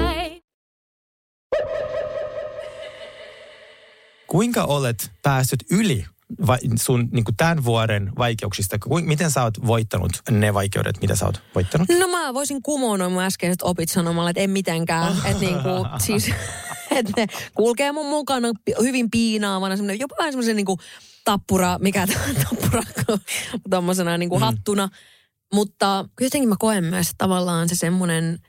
Kuinka olet päässyt yli vai, sun niin kuin tämän vuoden vaikeuksista? Kuin, miten sä oot voittanut ne vaikeudet, mitä sä oot voittanut? No mä voisin kumoa mun äskeiset opit sanomalla, että en mitenkään. Että niinku, siis, että ne kulkee mun mukana hyvin piinaavana, jopa vähän semmoisen niinku tappura, mikä tappura, tommosena niinku Mm. hattuna. Mutta jotenkin mä koen myös että tavallaan se semmoinen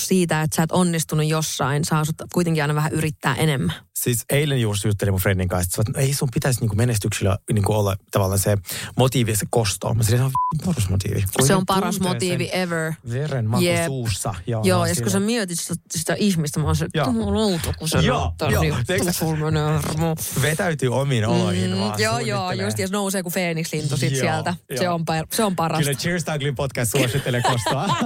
siitä, että sä et onnistunut jossain, saa sut kuitenkin aina vähän yrittää enemmän. Siis eilen juuri juttelin mun friendin kanssa, että ei sun pitäisi niinku menestyksellä niinku olla tavallaan se motiivi se kosto. Mä sanoin, se on paras motiivi. Kun Se on paras motiivi ever. Veren maku Jep. suussa. Ja Joo, on ja kun sä mietit sitä, sitä ihmistä, mä oon se, Joo. jumalauta, kun se Joo, joo. vetäytyy omiin oloihin Mm, vaan. joo, joo, just jos nousee kuin Feeniks-lintu sit Joo, sieltä. Se joo. on, se on parasta. Kyllä Cheers Ugly podcast suosittelee kostoa.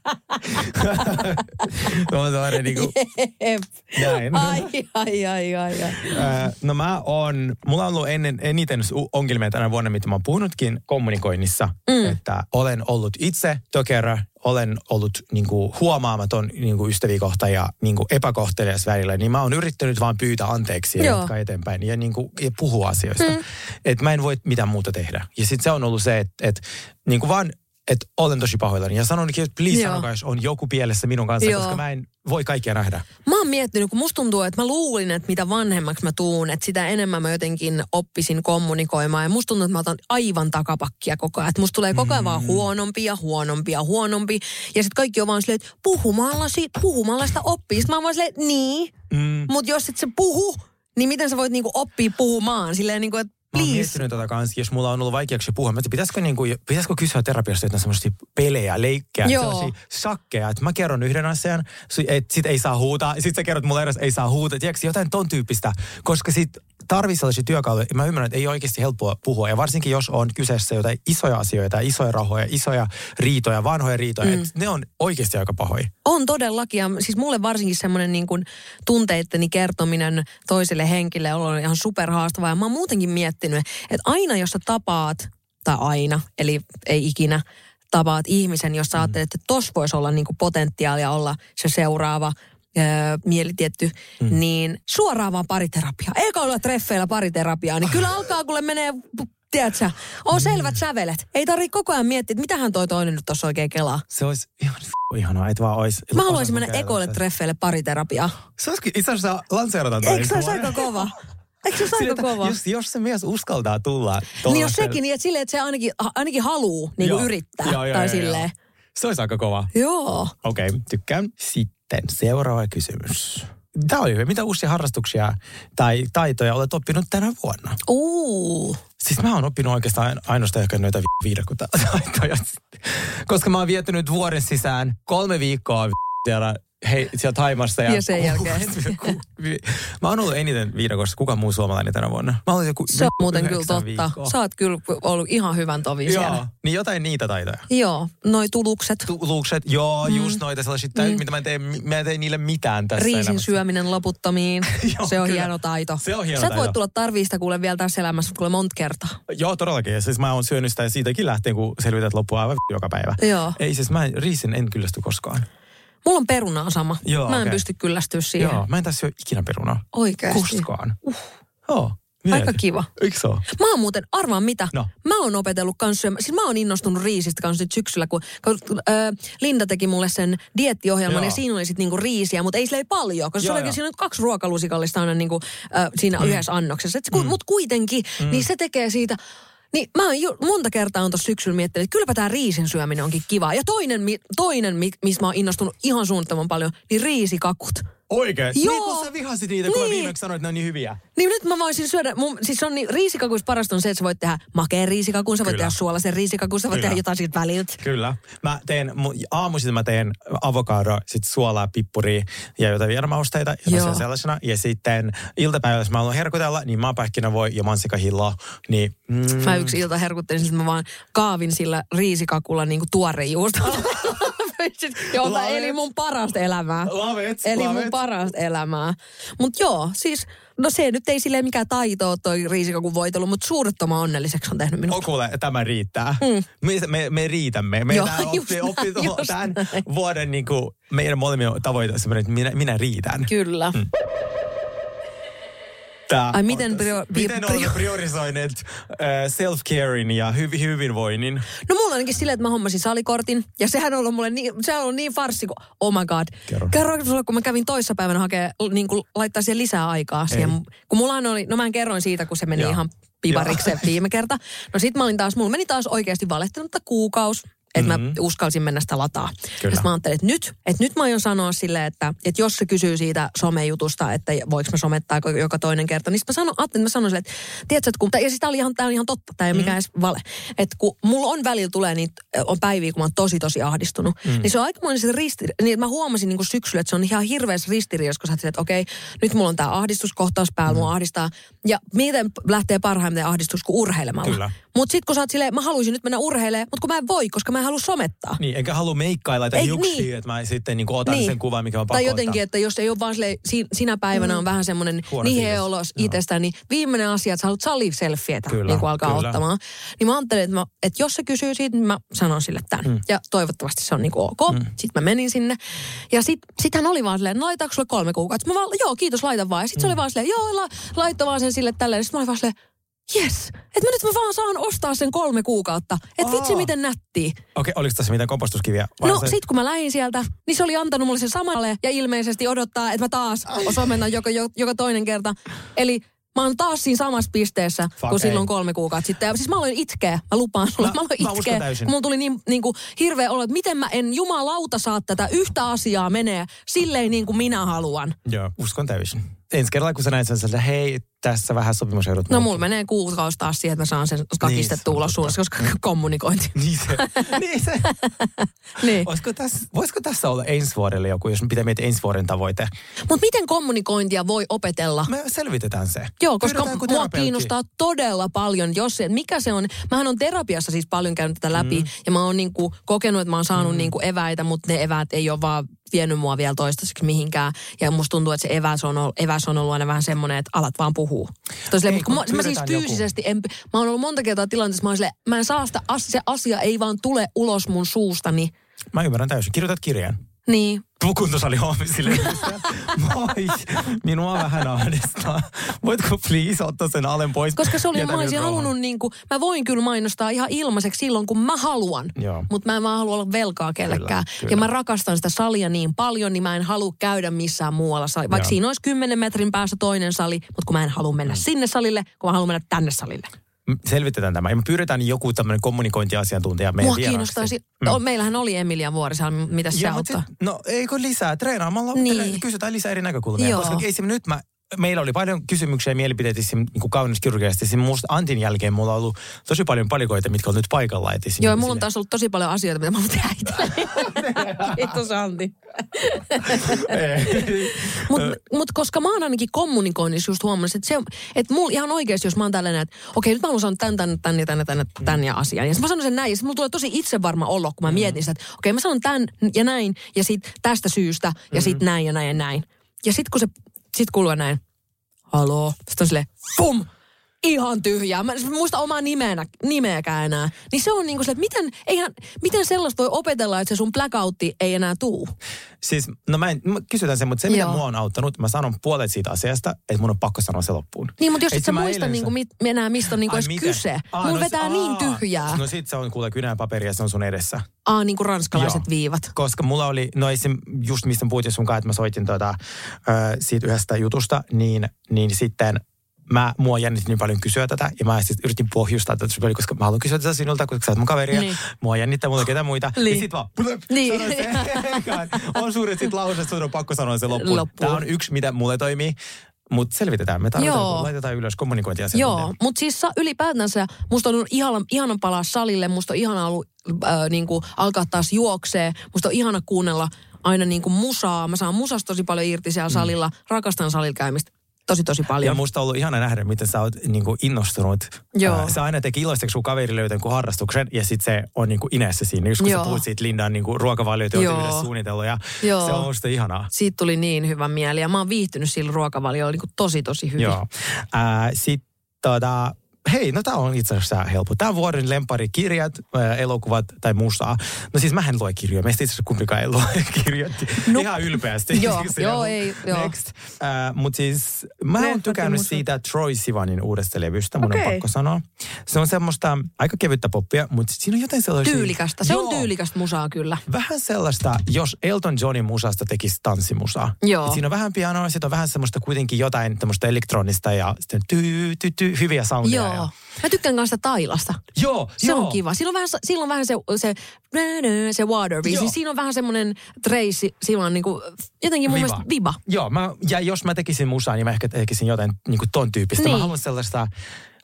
On sellainen niinku, Jep. näin. Ai, ai, ai, ai, ai. Ö, No mä on, mulla on ollut ennen, eniten ongelmia tänä vuonna, mitä mä oon puhunutkin kommunikoinnissa, mm. että olen ollut itse tökerö, olen ollut niinku, huomaamaton niinku, ystäviä kohtaan ja niinku, epäkohtelias välillä, niin mä oon yrittänyt vaan pyytää anteeksi ja jatkaa eteenpäin ja, niinku, ja puhua asioista. Mm. Että mä en voi mitään muuta tehdä. Ja sitten se on ollut se, että et, niinku vaan että olen tosi pahoillani. Ja sanonkin, että please Joo. sanokaa, jos on joku pielessä minun kanssa, Joo. koska mä en voi kaikkia nähdä. Mä oon miettinyt, kun musta tuntuu, että mä luulin, että mitä vanhemmaksi mä tuun, että sitä enemmän mä jotenkin oppisin kommunikoimaan. Ja musta tuntuu, että mä otan aivan takapakkia koko ajan. Että musta tulee koko ajan vaan Mm. huonompi ja huonompi ja huonompi. Ja sitten kaikki on vaan silleen, että puhumalla, siitä, puhumalla sitä oppii. Sitten mä oon vaan silleen, niin. Mm. Mutta jos et sä puhu, niin miten sä voit niinku oppia puhumaan? Silleen niinku, että Mä oon please. miettinyt tätä kanssa, jos mulla on ollut vaikeuksia puhua. Mä pitäisikö, niinku, pitäisikö kysyä terapiasta jotain semmoisia pelejä, leikkejä, sellaisia sakkeja, että mä kerron yhden asian, että sit ei saa huutaa, sit sä kerrot mulle edes, ei saa huutaa, tiedätkö, jotain ton tyyppistä, koska sit tarvii sellaisia työkaluja. Mä ymmärrän, että ei ole oikeasti helppoa puhua, ja varsinkin jos on kyseessä jotain isoja asioita, isoja rahoja, isoja riitoja, vanhoja riitoja, mm. ne on oikeasti aika pahoja. On todellakin. Ja siis mulle varsinkin semmoinen niin kuin tunteitteni kertominen toiselle henkilölle on ihan superhaastavaa. Ja mä oon muutenkin miettinyt, että aina jos sä tapaat, tai aina, eli ei ikinä, tapaat ihmisen, jos sä ajattelet, että tos voisi olla niin kuin potentiaalia olla se seuraava öö, mielitietty, mm. niin suoraan vaan pariterapiaa. Eikä olla treffeillä pariterapiaa, niin kyllä alkaa, kuule menee, tiedätkö, on selvät sävelet. Ei tarvitse koko ajan miettiä, että mitähän toi toinen nyt tuossa oikein kelaa. Se olisi ihan f- ihanaa, että vaan olisi... Mä haluaisin mennä ekoille treffeille pariterapiaa. Se olisikin itse asiassa lanseerataan toi. Eikö se olisi aika kova? Eikö se aika kova? Jos, jos se mies uskaltaa tulla Niin jos sekin, niin että silleen, että se ainakin, ainakin haluu niin Joo. yrittää. Joo, joo, tai joo, silleen. joo. Se olisi aika kova. Joo. Okei, okay, tykkään. Sitten seuraava kysymys. Tämä oli hyvä. Mitä uusia harrastuksia tai taitoja olet oppinut tänä vuonna? Uu. Siis mä oon oppinut oikeastaan ainoastaan ehkä noita vi- viidakota taitoja. Koska mä oon viettänyt vuoden sisään kolme viikkoa vi- siellä, hei, siellä Taimassa. Ja, Ja sen jälkeen. mä oon ollut eniten viidakossa. Kuka muu suomalainen tänä vuonna? Mä oon joku Se on muuten kyllä totta. viikkoa. Sä oot kyllä ollut ihan hyvän tovi Joo, siellä. niin jotain niitä taitoja. Joo, noi tulukset. Tulukset, joo, mm. just noita sellaisia, mm. mitä mä en, tee, mä en tee niille mitään tässä Riisin elämässä. syöminen loputtomiin. Joo, se on kyllä. hieno taito. Se on hieno Sä et voi taito. tulla tarviista kuule vielä tässä elämässä kuule monta kertaa. Joo, todellakin. Ja Siis mä oon syönyt sitä ja siitäkin lähtien, kun selvität loppua aivan joka päivä. Joo. Ei siis mä en, riisin en kyllästy koskaan. Mulla on perunaa sama. Joo, Mä en okei. pysty kyllästyä siihen. Joo, mä en tässä syö ikinä perunaa. Oikeasti. Koskaan. Uh. Joo. Aika mieti. kiva. Eikö se ole? Mä oon muuten, arvaan mitä, No. mä oon opetellut kans syömään. Siis mä oon innostunut riisistä kanssa nyt syksyllä, kun, kun äh, Linda teki mulle sen diettiohjelman Joo. ja siinä oli sitten niinku riisiä, mutta ei sillä ei paljon, koska Joo, se oli siinä on kaksi ruokalusikallista aina niinku, äh, siinä mm. yhdessä annoksessa. Et, mm. Mutta kuitenkin, mm. niin se tekee siitä... Niin mä oon ju, monta kertaa on tuossa syksyllä miettinyt, että kylläpä tämä riisin syöminen onkin kiva. Ja toinen, mi- toinen mi- missä mä oon innostunut ihan suunnattoman paljon, niin riisikakut. Oikein? Joo. Niin kun sä vihasit niitä, kun Niin. mä viimeksi sanoin, että ne on niin hyviä. Niin nyt mä voisin syödä, mun, siis on niin, riisikakuissa parasta on se, että sä voit tehdä makeen riisikakun, sä voit Kyllä. tehdä suolaisen riisikakun, sä voit Kyllä. tehdä jotain siitä väliltä. Kyllä. Mä teen, mu- aamuisin mä teen avokado, sit suolaa, pippuria ja jotain Joo. tosiaan sellaisena. Ja sitten iltapäivällä, jos mä haluan herkutella, niin maapähkinä voi ja mansikahilloa. Niin, mm, Mä yksi ilta herkuttelin, että mä vaan kaavin sillä riisikakulla niinku tuorejuusta. Jota Love eli it. mun parasta elämää. Love it, Eli love mun it. parasta elämää. Mutta joo, siis, no se nyt ei silleen mikään taito ole toi riisikakun voitelu, mutta suurettoman onnelliseksi on tehnyt minut. Oh, kuule, tämä riittää. Mm. Me, me, me riitämme. Me Joo, oppi, oppi, näin, just tämän näin. vuoden niin kuin, meidän molemmien tavoite on että minä, minä riitän. Kyllä. Mm. Tää Ai, miten prio- miten olemme prio- priorisoineet äh, self-carein ja hyv- hyvinvoinnin? No mulla on ainakin silleen, että mä hommasin salikortin. Ja sehän on ollut mulle niin, se on ollut niin farssi kuin, oh my god. Kerro. Kerroinko sulle, kun mä kävin toissapäivänä hakee, niin kuin laittaa siihen lisää aikaa. Siihen, kun mulla oli, no mä kerroin siitä, kun se meni Joo. ihan pivariksi se viime kerta. No sit mä olin taas, mulla meni taas oikeasti valehtelutta kuukaus että mm-hmm. mä uskalsin mennä sitä lataa. Kyllä. Mä ajattelin, että nyt, että nyt mä aion sanoa silleen, että, että jos se kysyy siitä somejutusta, että voiko mä somettaa joka toinen kerta, niin mä sanon, ajattelin, että mä sanon silleen, että tiedätkö, että kun, ja siis tää oli ihan, tää on ihan totta, tää ei ole mikään edes vale. Että kun mulla on välillä tulee niitä, on päiviä, kun mä oon tosi tosi ahdistunut, mm. niin se on aikamoinen se risti, niin että mä huomasin niin kuin syksyllä, että se on ihan hirveässä ristiriidassa, kun sä että okei, nyt mulla on tää ahdistuskohtaus päällä, mm. mua ahdistaa. Ja miten lähtee parhaimmiten ahdistus kuin urheilemalla. Mutta sitten kun sä oot silleen, mä haluaisin nyt mennä urheilemaan, mutta kun mä en voi, koska mä halua somettaa. Niin, enkä halua meikkailla tai Ei, hiuksia, niin. että mä sitten niin otan sen kuvan, mikä on pakko Tai jotenkin, että jos ei ole vaan silleen, si- sinä päivänä mm. on vähän semmoinen Huono niheä fiilis. olos Joo. itsestään, niin viimeinen asia, että sä haluat saliselfietä, Kyllä, niin kuin alkaa kyllä. ottamaan. Niin mä ajattelin, että, mä, että jos se kysyy siitä, niin mä sanon sille tämän. Mm. Ja toivottavasti se on niin kuin ok. Mm. Sitten mä menin sinne. Ja sit, sit hän oli vaan silleen, no laitaanko sulle kolme kuukautta? Mä vaan, joo, kiitos, laita vaan. Ja sitten mm. se oli vaan silleen, joo, la, laitto vaan sen sille tälleen. Sitten mä olin vaan silleen, yes, että mä nyt mä vaan saan ostaa sen kolme kuukautta. Että vitsi miten nättiä. Okei, oliko tässä mitään kompostuskiviä? Vai No se- sit kun mä lähdin sieltä, niin se oli antanut mulle sen samalle ja ilmeisesti odottaa, että mä taas osomennan joka, jo- joka toinen kerta. Eli mä oon taas siinä samassa pisteessä Fuck, kuin silloin ei. kolme kuukautta sitten. Ja siis mä aloin itkeä, mä lupaan sulle, Mä- mä, aloin mä itkeä. täysin. Mulla tuli niin, niin kuin hirveä olo, että miten mä en jumalauta saa tätä yhtä asiaa menee silleen niin kuin minä haluan. Joo, uskon täysin. Ensi kerralla, kun sä näet sen, että hei, tässä vähän sopimusjoudut. No mulla menee kuukausi taas siihen, että mä saan sen kakistettua Niin, ulos suunnassa, koska kommunikointi. Niin se, niin se. niin. Olisiko tässä, voisiko tässä olla ensi vuodelle joku, jos pitää miettiä ensi vuoden tavoite? Mutta miten kommunikointia voi opetella? Me selvitetään se. Joo, koska mua kiinnostaa todella paljon, jos se, mikä se on. Mähän on terapiassa siis paljon käynyt tätä läpi mm. ja mä oon niinku kokenut, että mä oon saanut mm. niinku eväitä, mutta ne eväät ei ole vaan vienyt mua vielä toistaiseksi mihinkään. Ja musta tuntuu, että se eväs on, ollut, eväs on ollut aina vähän semmoinen, että alat vaan puhuu. Toisille, Ei, mutta kun mä, mä siis joku. fyysisesti, en, mä oon ollut monta kertaa tilanteessa, mä oon silleen, mä en saa sitä, se asia ei vaan tule ulos mun suustani. Mä ymmärrän täysin. Kirjoitat kirjan. Niin, Kuntosali huomisille. Moi, minua vähän ahdistaa. Voitko please ottaa sen alen pois? Koska se oli, Jätä mä olisin halunnut, niin kuin, mä voin kyllä mainostaa ihan ilmaiseksi silloin, kun mä haluan. Mutta mä en vaan halua olla velkaa kellekään. Kyllä, kyllä. Ja mä rakastan sitä salia niin paljon, niin mä en halua käydä missään muualla. sali- Vaikka Joo. siinä olisi 10 metrin päässä toinen sali, mutta kun mä en halua mennä sinne salille, kun mä haluan mennä tänne salille. Selvitetään tämä. Ja me pyydetään joku tämmöinen kommunikointiasiantuntija meidän Mua kiinnostaisi, mm. meillähän oli Emilia Vuorisalmi, mitä se auttaa? no eikö lisää? Treenaamalla Niin. kysytään lisää eri näkökulmia. Joo. Koska esim. nyt mä, meillä oli paljon kysymyksiä ja mielipiteitä niin kaunis Esim. musta Antin jälkeen mulla on ollut tosi paljon palikoita, mitkä on nyt paikalla. Et. Joo, mulla on taas ollut tosi paljon asioita, mitä mä tehdä itselleni. Kiitos Antti. Mutta mut koska mä oon ainakin kommunikoinnissa just huomannut, että, se, että mulla ihan oikeasti, jos mä oon tällainen, että okei, nyt mä haluan sanoa tän, tän, tän ja tän tän, ja tän ja asian. Ja sitten mä sanon sen näin, ja mulla tulee tosi itsevarma olo, kun mä mietin sitä, että okei, mä sanon tän ja näin, ja sitten tästä syystä, ja sitten näin ja näin ja näin. Ja sitten kun se, sit kuuluu näin, haloo, sitten on silleen, fum, ihan tyhjää. Mä en muista omaa nimeä, nimeäkään enää. Niin se on niinku se, että miten, eihän, miten sellaista voi opetella, että se sun blackoutti ei enää tuu. Siis, no mä en, mä kysytään sen, mutta se mitä Joo. mua on auttanut, mä sanon puolet siitä asiasta, että mun on pakko sanoa se loppuun. Niin, mutta jos Et et sä muista niinku, sa- mit, enää, mistä on niinku Ai edes miten? kyse. Aa, Mulla no vetää niin aa. tyhjää. No sit se on kuule kynää paperia ja se on sun edessä. Aa, niinku ranskalaiset Joo. viivat. Koska mulla oli, no esim, just mistä puhuttiin sun kanssa, että mä soitin tota, ö, siitä yhdestä jutusta, niin, niin sitten mä, mua jännitti niin paljon kysyä tätä, ja mä siis yritin pohjustaa tätä, paljon, koska mä haluan kysyä tätä sinulta, koska sä oot mun kaveri, ja Niin. mua jännittää, mulla on ketään muita. Niin. Ja sit vaan, Niin. sanoin se, on suuri, sit lausesta sun on pakko sanoa se loppuun. Loppuun. Tämä on yksi, mitä mulle toimii, mutta selvitetään. Me tarvitaan, Joo. laitetaan ylös kommunikointiasiat. Joo, mutta siis sa- ylipäätänsä musta on ihana, ihana palaa salille, musta on ihana ollut äh, niinku, alkaa taas juoksee, musta on ihana kuunnella aina niinku musaa. Mä saan musasta tosi paljon irti siellä salilla, rakastan salilla käymistä tosi tosi Ja paljon. musta on ollut ihana nähdä, miten sä oot niin kuin innostunut. Joo. Sä aina teki iloiseksi, kun kaveri löytää jonkun harrastuksen ja sitten se on niin kuin Inessä siinä. Just kun Joo. sä puhut siitä Lindan niin kuin ruokavalioita, joita yhdessä suunnitellut ja Joo. se on musta ihanaa. Siitä tuli niin hyvä mieli ja mä oon viihtynyt sillä ruokavaliolla niinku tosi tosi hyvin. Joo. Sitten tota, hei, no tää on itse asiassa helppo. Tämä vuoden lempari kirjat, ää, elokuvat tai musaa. No siis mähän lue kirjoja. Meistä itse asiassa kumpikaan ei lue kirjoja. No. Ihan ylpeästi. Joo, joo, ei, joo. Next. Mutta siis mä oon tykännyt musat. siitä Troy Sivanin uudesta levystä, mun Okei. on pakko sanoa. Se on semmoista aika kevyttä poppia, mutta siinä on jotain sellaisia... Tyylikästä. Se on Joo. tyylikästä musaa kyllä. Vähän sellaista, jos Elton Johnin musasta tekisi tanssimusaa. Joo. Et siinä on vähän pianoa, sitten on vähän semmoista kuitenkin jotain tämmöistä elektronista ja sitten ty, ty, ty, hyviä soundia. Joo. Ja... Mä tykkään kanssa Tailasta. Joo, Se joo. on kiva. Siinä on vähän, siinä on vähän se, se, se water Joo. Siis siinä on vähän semmoinen Tracy Sivan niinku, jotenkin mun Viba. mielestä viba. Joo, mä, ja jos mä tekisin musaa, niin mä ehkä tekisin jotain niin kuin ton tyyppistä. Niin. Niin. Mä haluan sellaista,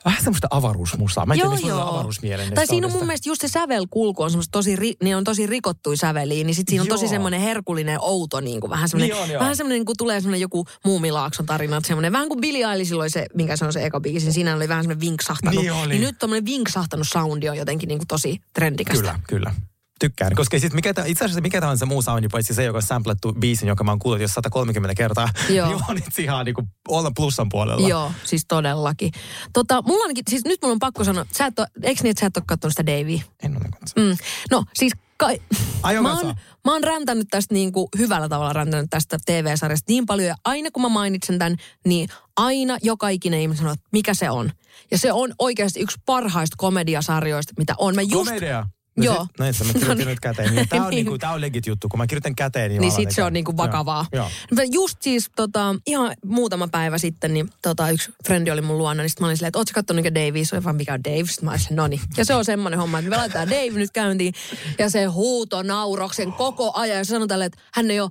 vähän semmoista avaruusmusaa. Mä en Joo, tiedä, joo. avaruusmielen. Tai siinä on mun mielestä just se sävelkulku on semmoista tosi, ri, ne on tosi rikottuja säveliä, niin sit siinä on tosi Joo. semmoinen herkullinen outo, niin kuin vähän semmoinen, Niin on, vähän semmoinen, kun tulee semmoinen joku muumilaakson tarina, että semmoinen, vähän kuin Billie Eilish oli se, minkä se on se eka biisi, niin siinä oli vähän semmoinen vinksahtanut. Niin oli. niin nyt tommoinen vinksahtanut soundi on jotenkin niin kuin tosi trendikästä. Kyllä, kyllä. Tykkään, koska sit mikä, itse asiassa mikä tahansa muu soundi, paitsi se, joka on samplattu biisin, joka mä oon kuullut jo 130 kertaa, Joo. niin on itse ihan niin kuin olla plussan puolella. Joo, siis todellakin. Tota, mulla ainakin, siis nyt mulla on pakko sanoa, sä et ole, eikö niin, että sä et ole katsonut sitä Davia? En ole kanssa. Mm. No, siis Kai, Aion mä, oon, mä oon räntänyt tästä niin kuin hyvällä tavalla räntänyt tästä TV-sarjasta niin paljon. Ja aina kun mä mainitsen tämän, niin aina joka ikinen ihminen sanoo, että mikä se on. Ja se on oikeasti yksi parhaista komediasarjoista, mitä on. Mä just, Komedia. No Joo. Sit, no sä, mä kirjoitin No nyt käteen. Niin, tää, on Niin. niinku, tää on legit juttu. Kun mä kirjoitan käteen, niin, Niin sit se on niinku vakavaa. Joo. Mutta Just siis tota, ihan muutama päivä sitten, niin tota, yksi frendi oli mun luona, niin sit mä olin silleen, että ootko kattonut mikä Dave vaan mikä on Dave? Sitten mä olin no niin. Ja se on semmoinen homma, että me laitetaan Dave nyt käyntiin. Ja se huuto nauroksen koko ajan. Ja se sanoi tälle, että hän ei ole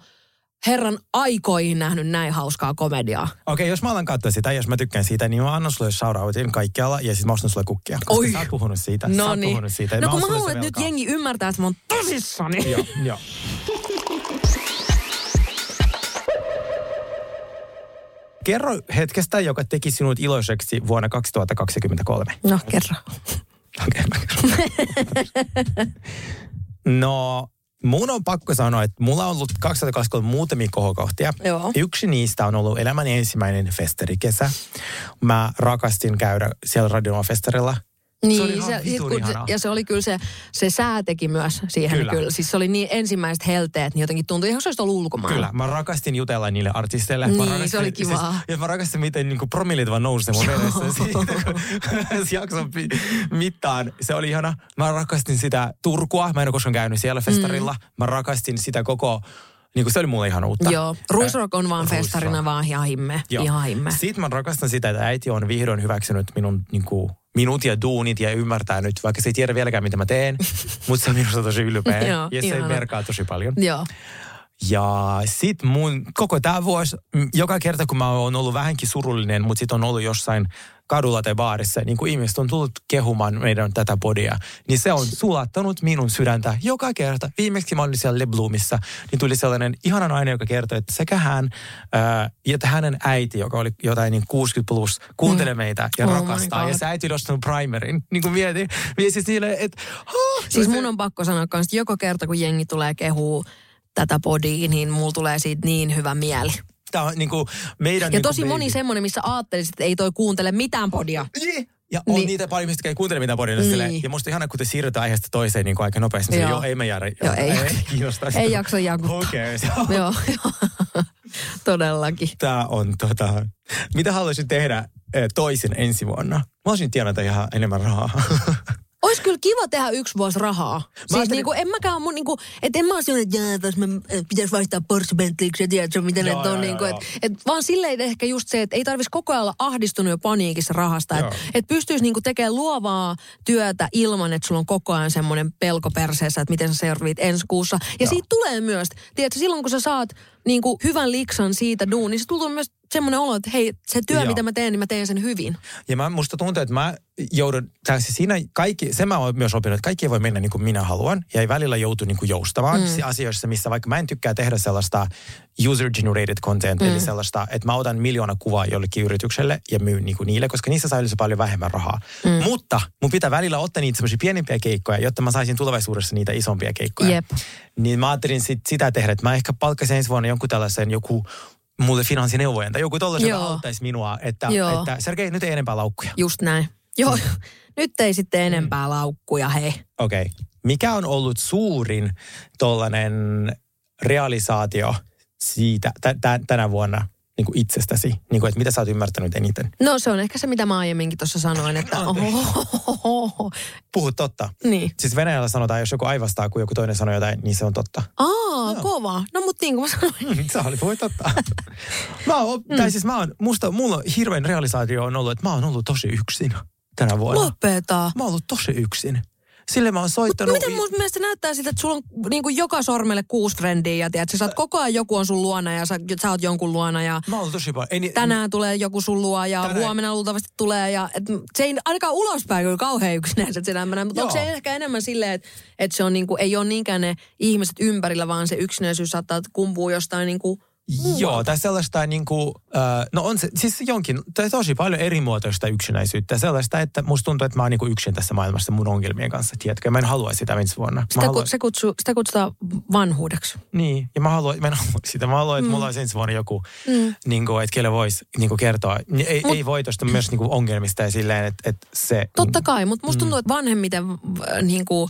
herran aikoihin nähnyt näin hauskaa komediaa. Okei, jos mä alan katsoa sitä, jos mä tykkään siitä, niin mä annan sulle shoutoutin kaikkialla ja sitten mä ostan sulle kukkia. Koska Oi. sä oot puhunut siitä. sä No oot niin. puhunut siitä. No kun oon mä haluan, että nyt jengi ymmärtää, että mä oon tosissani. Joo, joo. Kerro hetkestä, joka teki sinut iloiseksi vuonna 2023. No kerro. Okei, mä kerron. No, mun on pakko sanoa, että mulla on ollut 2023 muutamia kohokohtia. Joo. Yksi niistä on ollut elämäni ensimmäinen festarikesä. Mä rakastin käydä siellä Radionova-festarilla. se oli Niin, ihan se, kun ja se oli kyllä se, se sää teki myös siihen Kyllä. kyllä. kyllä. Siis se oli niin ensimmäiset helteet, niin jotenkin tuntui ihan kuin se olisi ollut ulkomailla. Kyllä, mä rakastin jutella niille artisteille. mä Niin, rakastin, se oli kivaa. Siis, ja mä rakastin, miten niin promillit vaan nousi mun veressä siitä, kun se jakson pi- mittaan. Se oli ihana. Mä rakastin sitä Turkua. Mä en ole koskaan käynyt siellä festarilla. Mm. Mä rakastin sitä koko... Niin kuin se oli mulle ihan uutta. Joo, Ruisrock on vaan Ruisrock. festarina vaan ihan himme. Joo. Ihan himme. Sitten mä rakastan sitä, että äiti on vihdoin hyväksynyt minun niin kuin, minut ja duunit ja ymmärtää nyt, vaikka se ei tiedä vieläkään, mitä mä teen. mutta se on minusta tosi ylpeä. Joo, ja se ihana. merkaa tosi paljon. Joo. Ja sit mun koko tämä vuosi, joka kerta kun mä oon ollut vähänkin surullinen, mutta sit on ollut jossain kadulla tai baarissa, niin kun ihmiset on tullut kehumaan meidän tätä podia, niin se on sulattanut minun sydäntä joka kerta. Viimeksi mä olin siellä Le Bloomissa, niin tuli sellainen ihana nainen, joka kertoi, että sekä hän ää, ja että hänen äiti, joka oli jotain niin 60 plus, kuuntelee meitä ja Oh my rakastaa. Ja se äiti oli ostanut primerin. Niin kuin mietin, mietin sille, että... "Huh!" Siis Se- mun on pakko sanoa kans, että joka kerta kun jengi tulee kehuu tätä podia, niin mulla tulee siitä niin hyvä mieli. Tämä on niin kuin meidän... Ja niin tosi moni baby. semmonen, missä ajattelisit, että ei toi kuuntele mitään podia. Niin. Ja on Niin. niitä paljon, mistä ei kuuntele mitään podilla. Niin. Niin. Ja musta ihana, kun te siirrytään aiheesta toiseen niin kuin aika nopeasti. Joo. Joo. joo, ei me jäädä. Joo, ei jaksa. kiinnosta. Ei jaksa jakuttaa. Okei. Joo, joo. Todellakin. Tämä on tota... Mitä haluaisit tehdä eh, toisin ensi vuonna? Mä olisin tienata ihan enemmän rahaa. Ois kyllä kiva tehdä yksi vuosi rahaa. siis ajattelin- niinku, en mäkään mun niinku, et en mä ole sellainen, että jää, tässä mä äh, pitäisi vaihtaa Porsche Bentleyksi ja tiedätkö, miten ne on joo, niinku, joo, et, et, vaan silleen ehkä just se, että ei tarvitsisi koko ajan olla ahdistunut jo paniikissa rahasta. Että et pystyisi niinku tekemään luovaa työtä ilman, että sulla on koko ajan semmoinen pelko perseessä, että miten sä serviit ensi kuussa. Ja Joo. siitä tulee myös, tiedätkö, silloin kun sä saat niinku hyvän liksan siitä duun, niin se tulee myös semmoinen olo, että hei, se työ, Joo. mitä mä teen, niin mä teen sen hyvin. Ja mä, musta tuntuu, että mä joudun, tai siis siinä kaikki, se mä oon myös oppinut, että kaikki ei voi mennä niin kuin minä haluan. Ja ei välillä joutu niin kuin joustamaan mm. asioissa, missä vaikka mä en tykkää tehdä sellaista user-generated content, mm. eli sellaista, että mä otan miljoona kuvaa jollekin yritykselle ja myyn niin kuin niille, koska niissä saa yleensä paljon vähemmän rahaa. Mm. Mutta mun pitää välillä ottaa niitä semmoisia pienempiä keikkoja, jotta mä saisin tulevaisuudessa niitä isompia keikkoja. Jep. Niin mä ajattelin sit, sitä tehdä, että mä ehkä palkkasin ensi vuonna jonkun tällaisen joku mulle finanssineuvojan tai joku tollaisen, joka Joo. auttaisi minua, että, Joo. että Sergei, nyt ei enempää laukkuja. Just näin. Joo, nyt ei sitten enempää laukkuja, hei. Okei. Okay. Mikä on ollut suurin tollainen realisaatio siitä tä, tä, tänä vuonna niin kuin itsestäsi? Niin kuin, että mitä sä oot ymmärtänyt eniten? No se on ehkä se, mitä mä aiemminkin tuossa sanoin, että oho, Puhu totta. Niin. Siis Venäjällä sanotaan, jos joku aivastaa, kun joku toinen sanoo jotain, niin se on totta. Aa, kova. No mutta niin kuin mä sanoin. Sä oli puhui totta. mä oon, mm. tai siis mä oon, musta, mulla hirveän realisaatio on ollut, että mä oon ollut tosi yksin tänä vuonna. Lopeta. Mä oon ollut tosi yksin. Sille mä oon Mutta soittanut... miten mun mielestä näyttää sitä, että sulla on niin kuin joka sormelle kuusi frendiä ja tiedät, sä oot koko ajan joku on sun luona ja sä, sä oot jonkun luona ja Mä oon tosi paljon. Ei, ni- tänään tulee joku sun luo ja Tänään- huomenna luultavasti tulee ja et, se ei ainakaan ulospäin kyllä kauhean yksinäiset se elämänä, mutta onko Joo. se ehkä enemmän silleen, että, että se on niin kuin, ei ole niinkään ne ihmiset ympärillä, vaan se yksinäisyys saattaa kumpua jostain niin kuin Joo, tai sellaista niin kuin, Öö, no on se, siis jonkin, tai tosi paljon erimuotoista yksinäisyyttä. Sellaista, että musta tuntuu, että mä oon niinku yksin tässä maailmassa mun ongelmien kanssa, tiedätkö? Mä en halua sitä ensi vuonna. Mä Sitä, haluan, ku, se kutsu, sitä kutsutaan vanhuudeksi. Niin, ja mä haluan, mä en halua sitä. Mä haluan, että mm. mulla olisi ensi vuonna joku, mm. niin kuin, että kelle voisi niin kuin kertoa. Niin Ei, Mut- ei voitosta myös niin kuin ongelmista ja silleen, että, että se... Totta kai, mutta musta tuntuu, että vanhemmiten äh, niin kuin,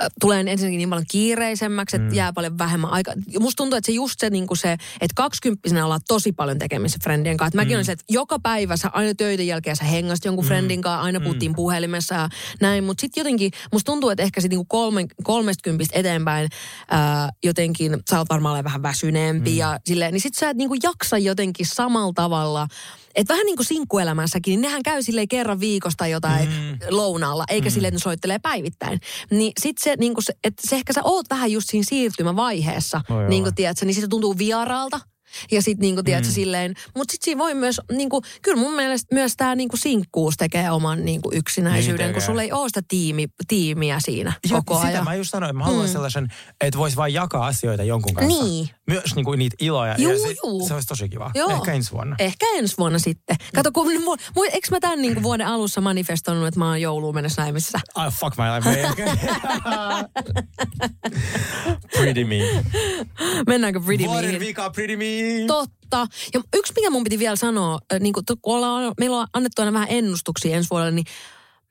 äh, tulee ensinnäkin niin paljon kiireisemmäksi, että mm. jää paljon vähemmän aikaa. Musta tuntuu, että se just se, niin kuin se että kaksikymppisenä ollaan tosi paljon tekemisissä friendien kanssa. Et mäkin mm. olen se, että joka päivä sä aina töiden jälkeen sä hengasit jonkun mm. friendin kanssa, aina puhuttiin mm. puhelimessa ja näin. Mutta sitten jotenkin, musta tuntuu, että ehkä sitten niin kolme, kolmestakymppistä eteenpäin ää, jotenkin sä oot varmaan olemaan vähän väsyneempi mm. ja silleen, niin sit sä et niin kuin jaksa jotenkin samalla tavalla että vähän niin kuin sinkkuelämässäkin, niin nehän käy silleen kerran viikosta jotain mm. lounaalla, eikä mm. silleen, että ne soittelee päivittäin. Niin sit se, niin kuin se, että se ehkä sä oot vähän just siinä siirtymävaiheessa, Voi niin olla. kuin tiedätkö, niin se tuntuu vieraalta. Ja sitten niinku, tiedätkö, mm. silleen, mutta sitten siinä voi myös, niinku, kyllä mun mielestä myös tämä niinku sinkkuus tekee oman niinku yksinäisyyden, Niin kun sulla ei ole sitä tiimi, tiimiä siinä Joo, koko sitä ajan. mä just sanoin, että mä haluan mm. sellaisen, että vois vain jakaa asioita jonkun kanssa. Niin. Myös niinku niitä iloja. Juu, ja se, juu. se olisi tosi kiva. Joo. Ehkä ensi vuonna. Ehkä ensi vuonna sitten. Kato, kun mu, mu, eikö mä tämän niin vuoden alussa manifestoinut, että mä oon jouluun mennessä naimissa? Oh, fuck my life. Pretty me. Mennäänkö Pretty Vuoden Meihin? vika Pretty me. Totta. Ja yksi, mikä mun piti vielä sanoa, niin kun, kun ollaan, meillä on annettu aina vähän ennustuksia ensi vuodelle, niin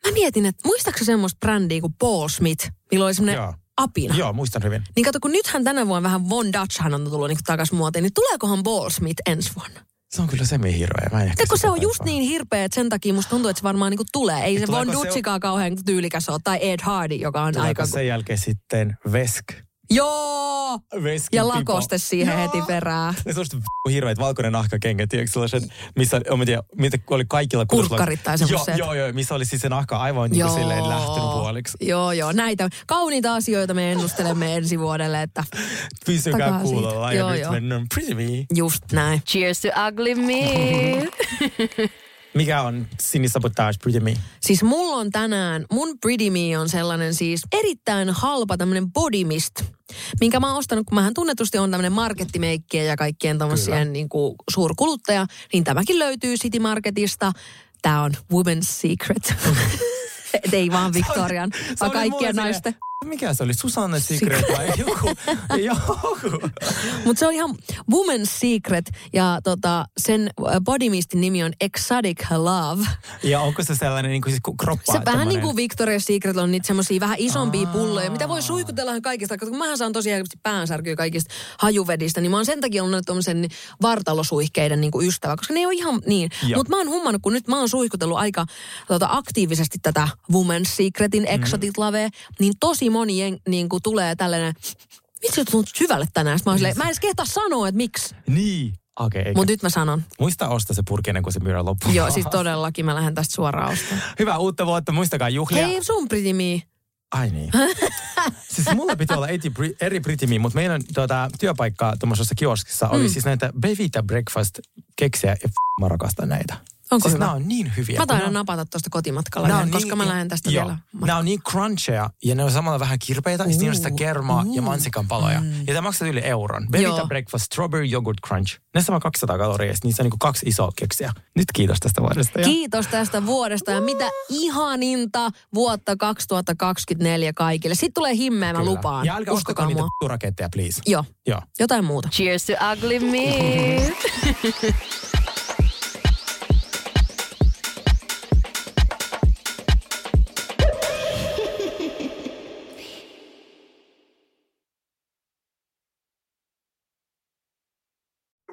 mä mietin, että muistaaksä semmoista brändiä kuin Paul Smith, millä oli semmoinen Joo. apina? Joo, muistan hyvin. Niin kato, kun nythän tänä vuonna vähän Von Dutchhan on tullut niin takaisin muotiin, niin tuleekohan Paul Smith ensi vuonna? Se on kyllä semi hirveä. Mä en ehkä kun se on just niin hirveä, että sen takia musta tuntuu, että se varmaan niin tulee. Ei se Von tuleeko se- Dutchikaan kauhean tyylikäs ole, tai Ed Hardy, joka on Tuleeko aika... sen jälkeen sitten Vesk? Joo! Veskin Ja pipo. lakoste siihen Joo. heti perään. Ne sellaiset v- hirveät valkoinen nahkakengät, tiedätkö, sellaiset, missä, en mä tiedä, mitä oli kaikilla Kurkkarit tai joo, joo, joo, missä oli siis se nahka aivan niin kuin silleen lähtenyt puoliksi. Joo, joo. Näitä kauniita asioita me ennustelemme ensi vuodelle, että Pysykää kuulolla ja Joo, nyt joo. mennään pretty me. just näin. Cheers to ugly me. Mikä on Sinisabotage pretty me? Siis mulla on tänään, mun Pretty Me on sellainen siis erittäin halpa tämmönen body mist, minkä mä oon ostanut, kun mähän tunnetusti on tämmönen markettimeikkien ja kaikkien tommosien niin kuin suurkuluttaja, niin tämäkin löytyy City Marketista. Tää on Women's Secret. Et ei vaan Victorian, vaan kaikkien naisten. Mikä se oli? Susanne Secret vai joku? joku. Mutta se on ihan Woman's Secret ja tota, sen äh, body mistin nimi on Exotic Love. Ja onko se sellainen niin kuin siis kroppa? Se vähän niin kuin Victoria's Secret on niitä semmoisia vähän isompia pulloja, mitä voi suihkutella ihan kaikista. Koska mähän saan tosiaan päänsärkyä kaikista hajuvedistä, niin mä oon sen takia ollut tommosen vartalosuihkeiden niin kuin ystävä, koska ne ei ole ihan niin. Mutta mä oon huomannut, kun nyt mä oon suihkutellut aika tota, aktiivisesti tätä Woman's Secretin Mhm. Exotic Lavea, niin tosi moni jen, niin kuin tulee tällainen, vitsi, sä tuntuu syvälle tänään. Mä, silleen, mä en edes kehtaa sanoa, että miksi. Niin. Okei, okay, Mutta nyt mä sanon. Muista ostaa se purki ennen kuin se myydään loppuun. Joo, siis todellakin mä lähden tästä suoraan ostamaan. Hyvää uutta vuotta, muistakaa juhlia. Hei, sun pretty me. Ai niin. siis mulla piti olla eri, bri- eri Britimi, mutta meidän tuota, työpaikka tuommoisessa kioskissa Mm. oli siis näitä Bevita Breakfast keksiä ja f- mä rakastan näitä. Onko siis hyvä? nämä on niin hyviä. Mä taidan napata tuosta kotimatkalla, Nää on koska mä lähden tästä joo, vielä. Nämä on niin cruncheja ja ne on samalla vähän kirpeitä. Uh, sitten on sitä kermaa uh, ja mansikan paloja. Mm. Ja tämä maksaa yli euron. Bevita Joo. Breakfast Strawberry Yogurt Crunch. Ne saa 200 kaloria niissä on niin kaksi isoa keksiä. Nyt kiitos tästä vuodesta. Ja Kiitos tästä vuodesta ja mitä ihaninta vuotta 2024 kaikille. Sitten tulee himmeä, mä Kyllä. lupaan. Ja älkää Uskokaa uskokaa niitä raketteja, please. Joo, Joo. jotain muuta. Cheers to ugly me.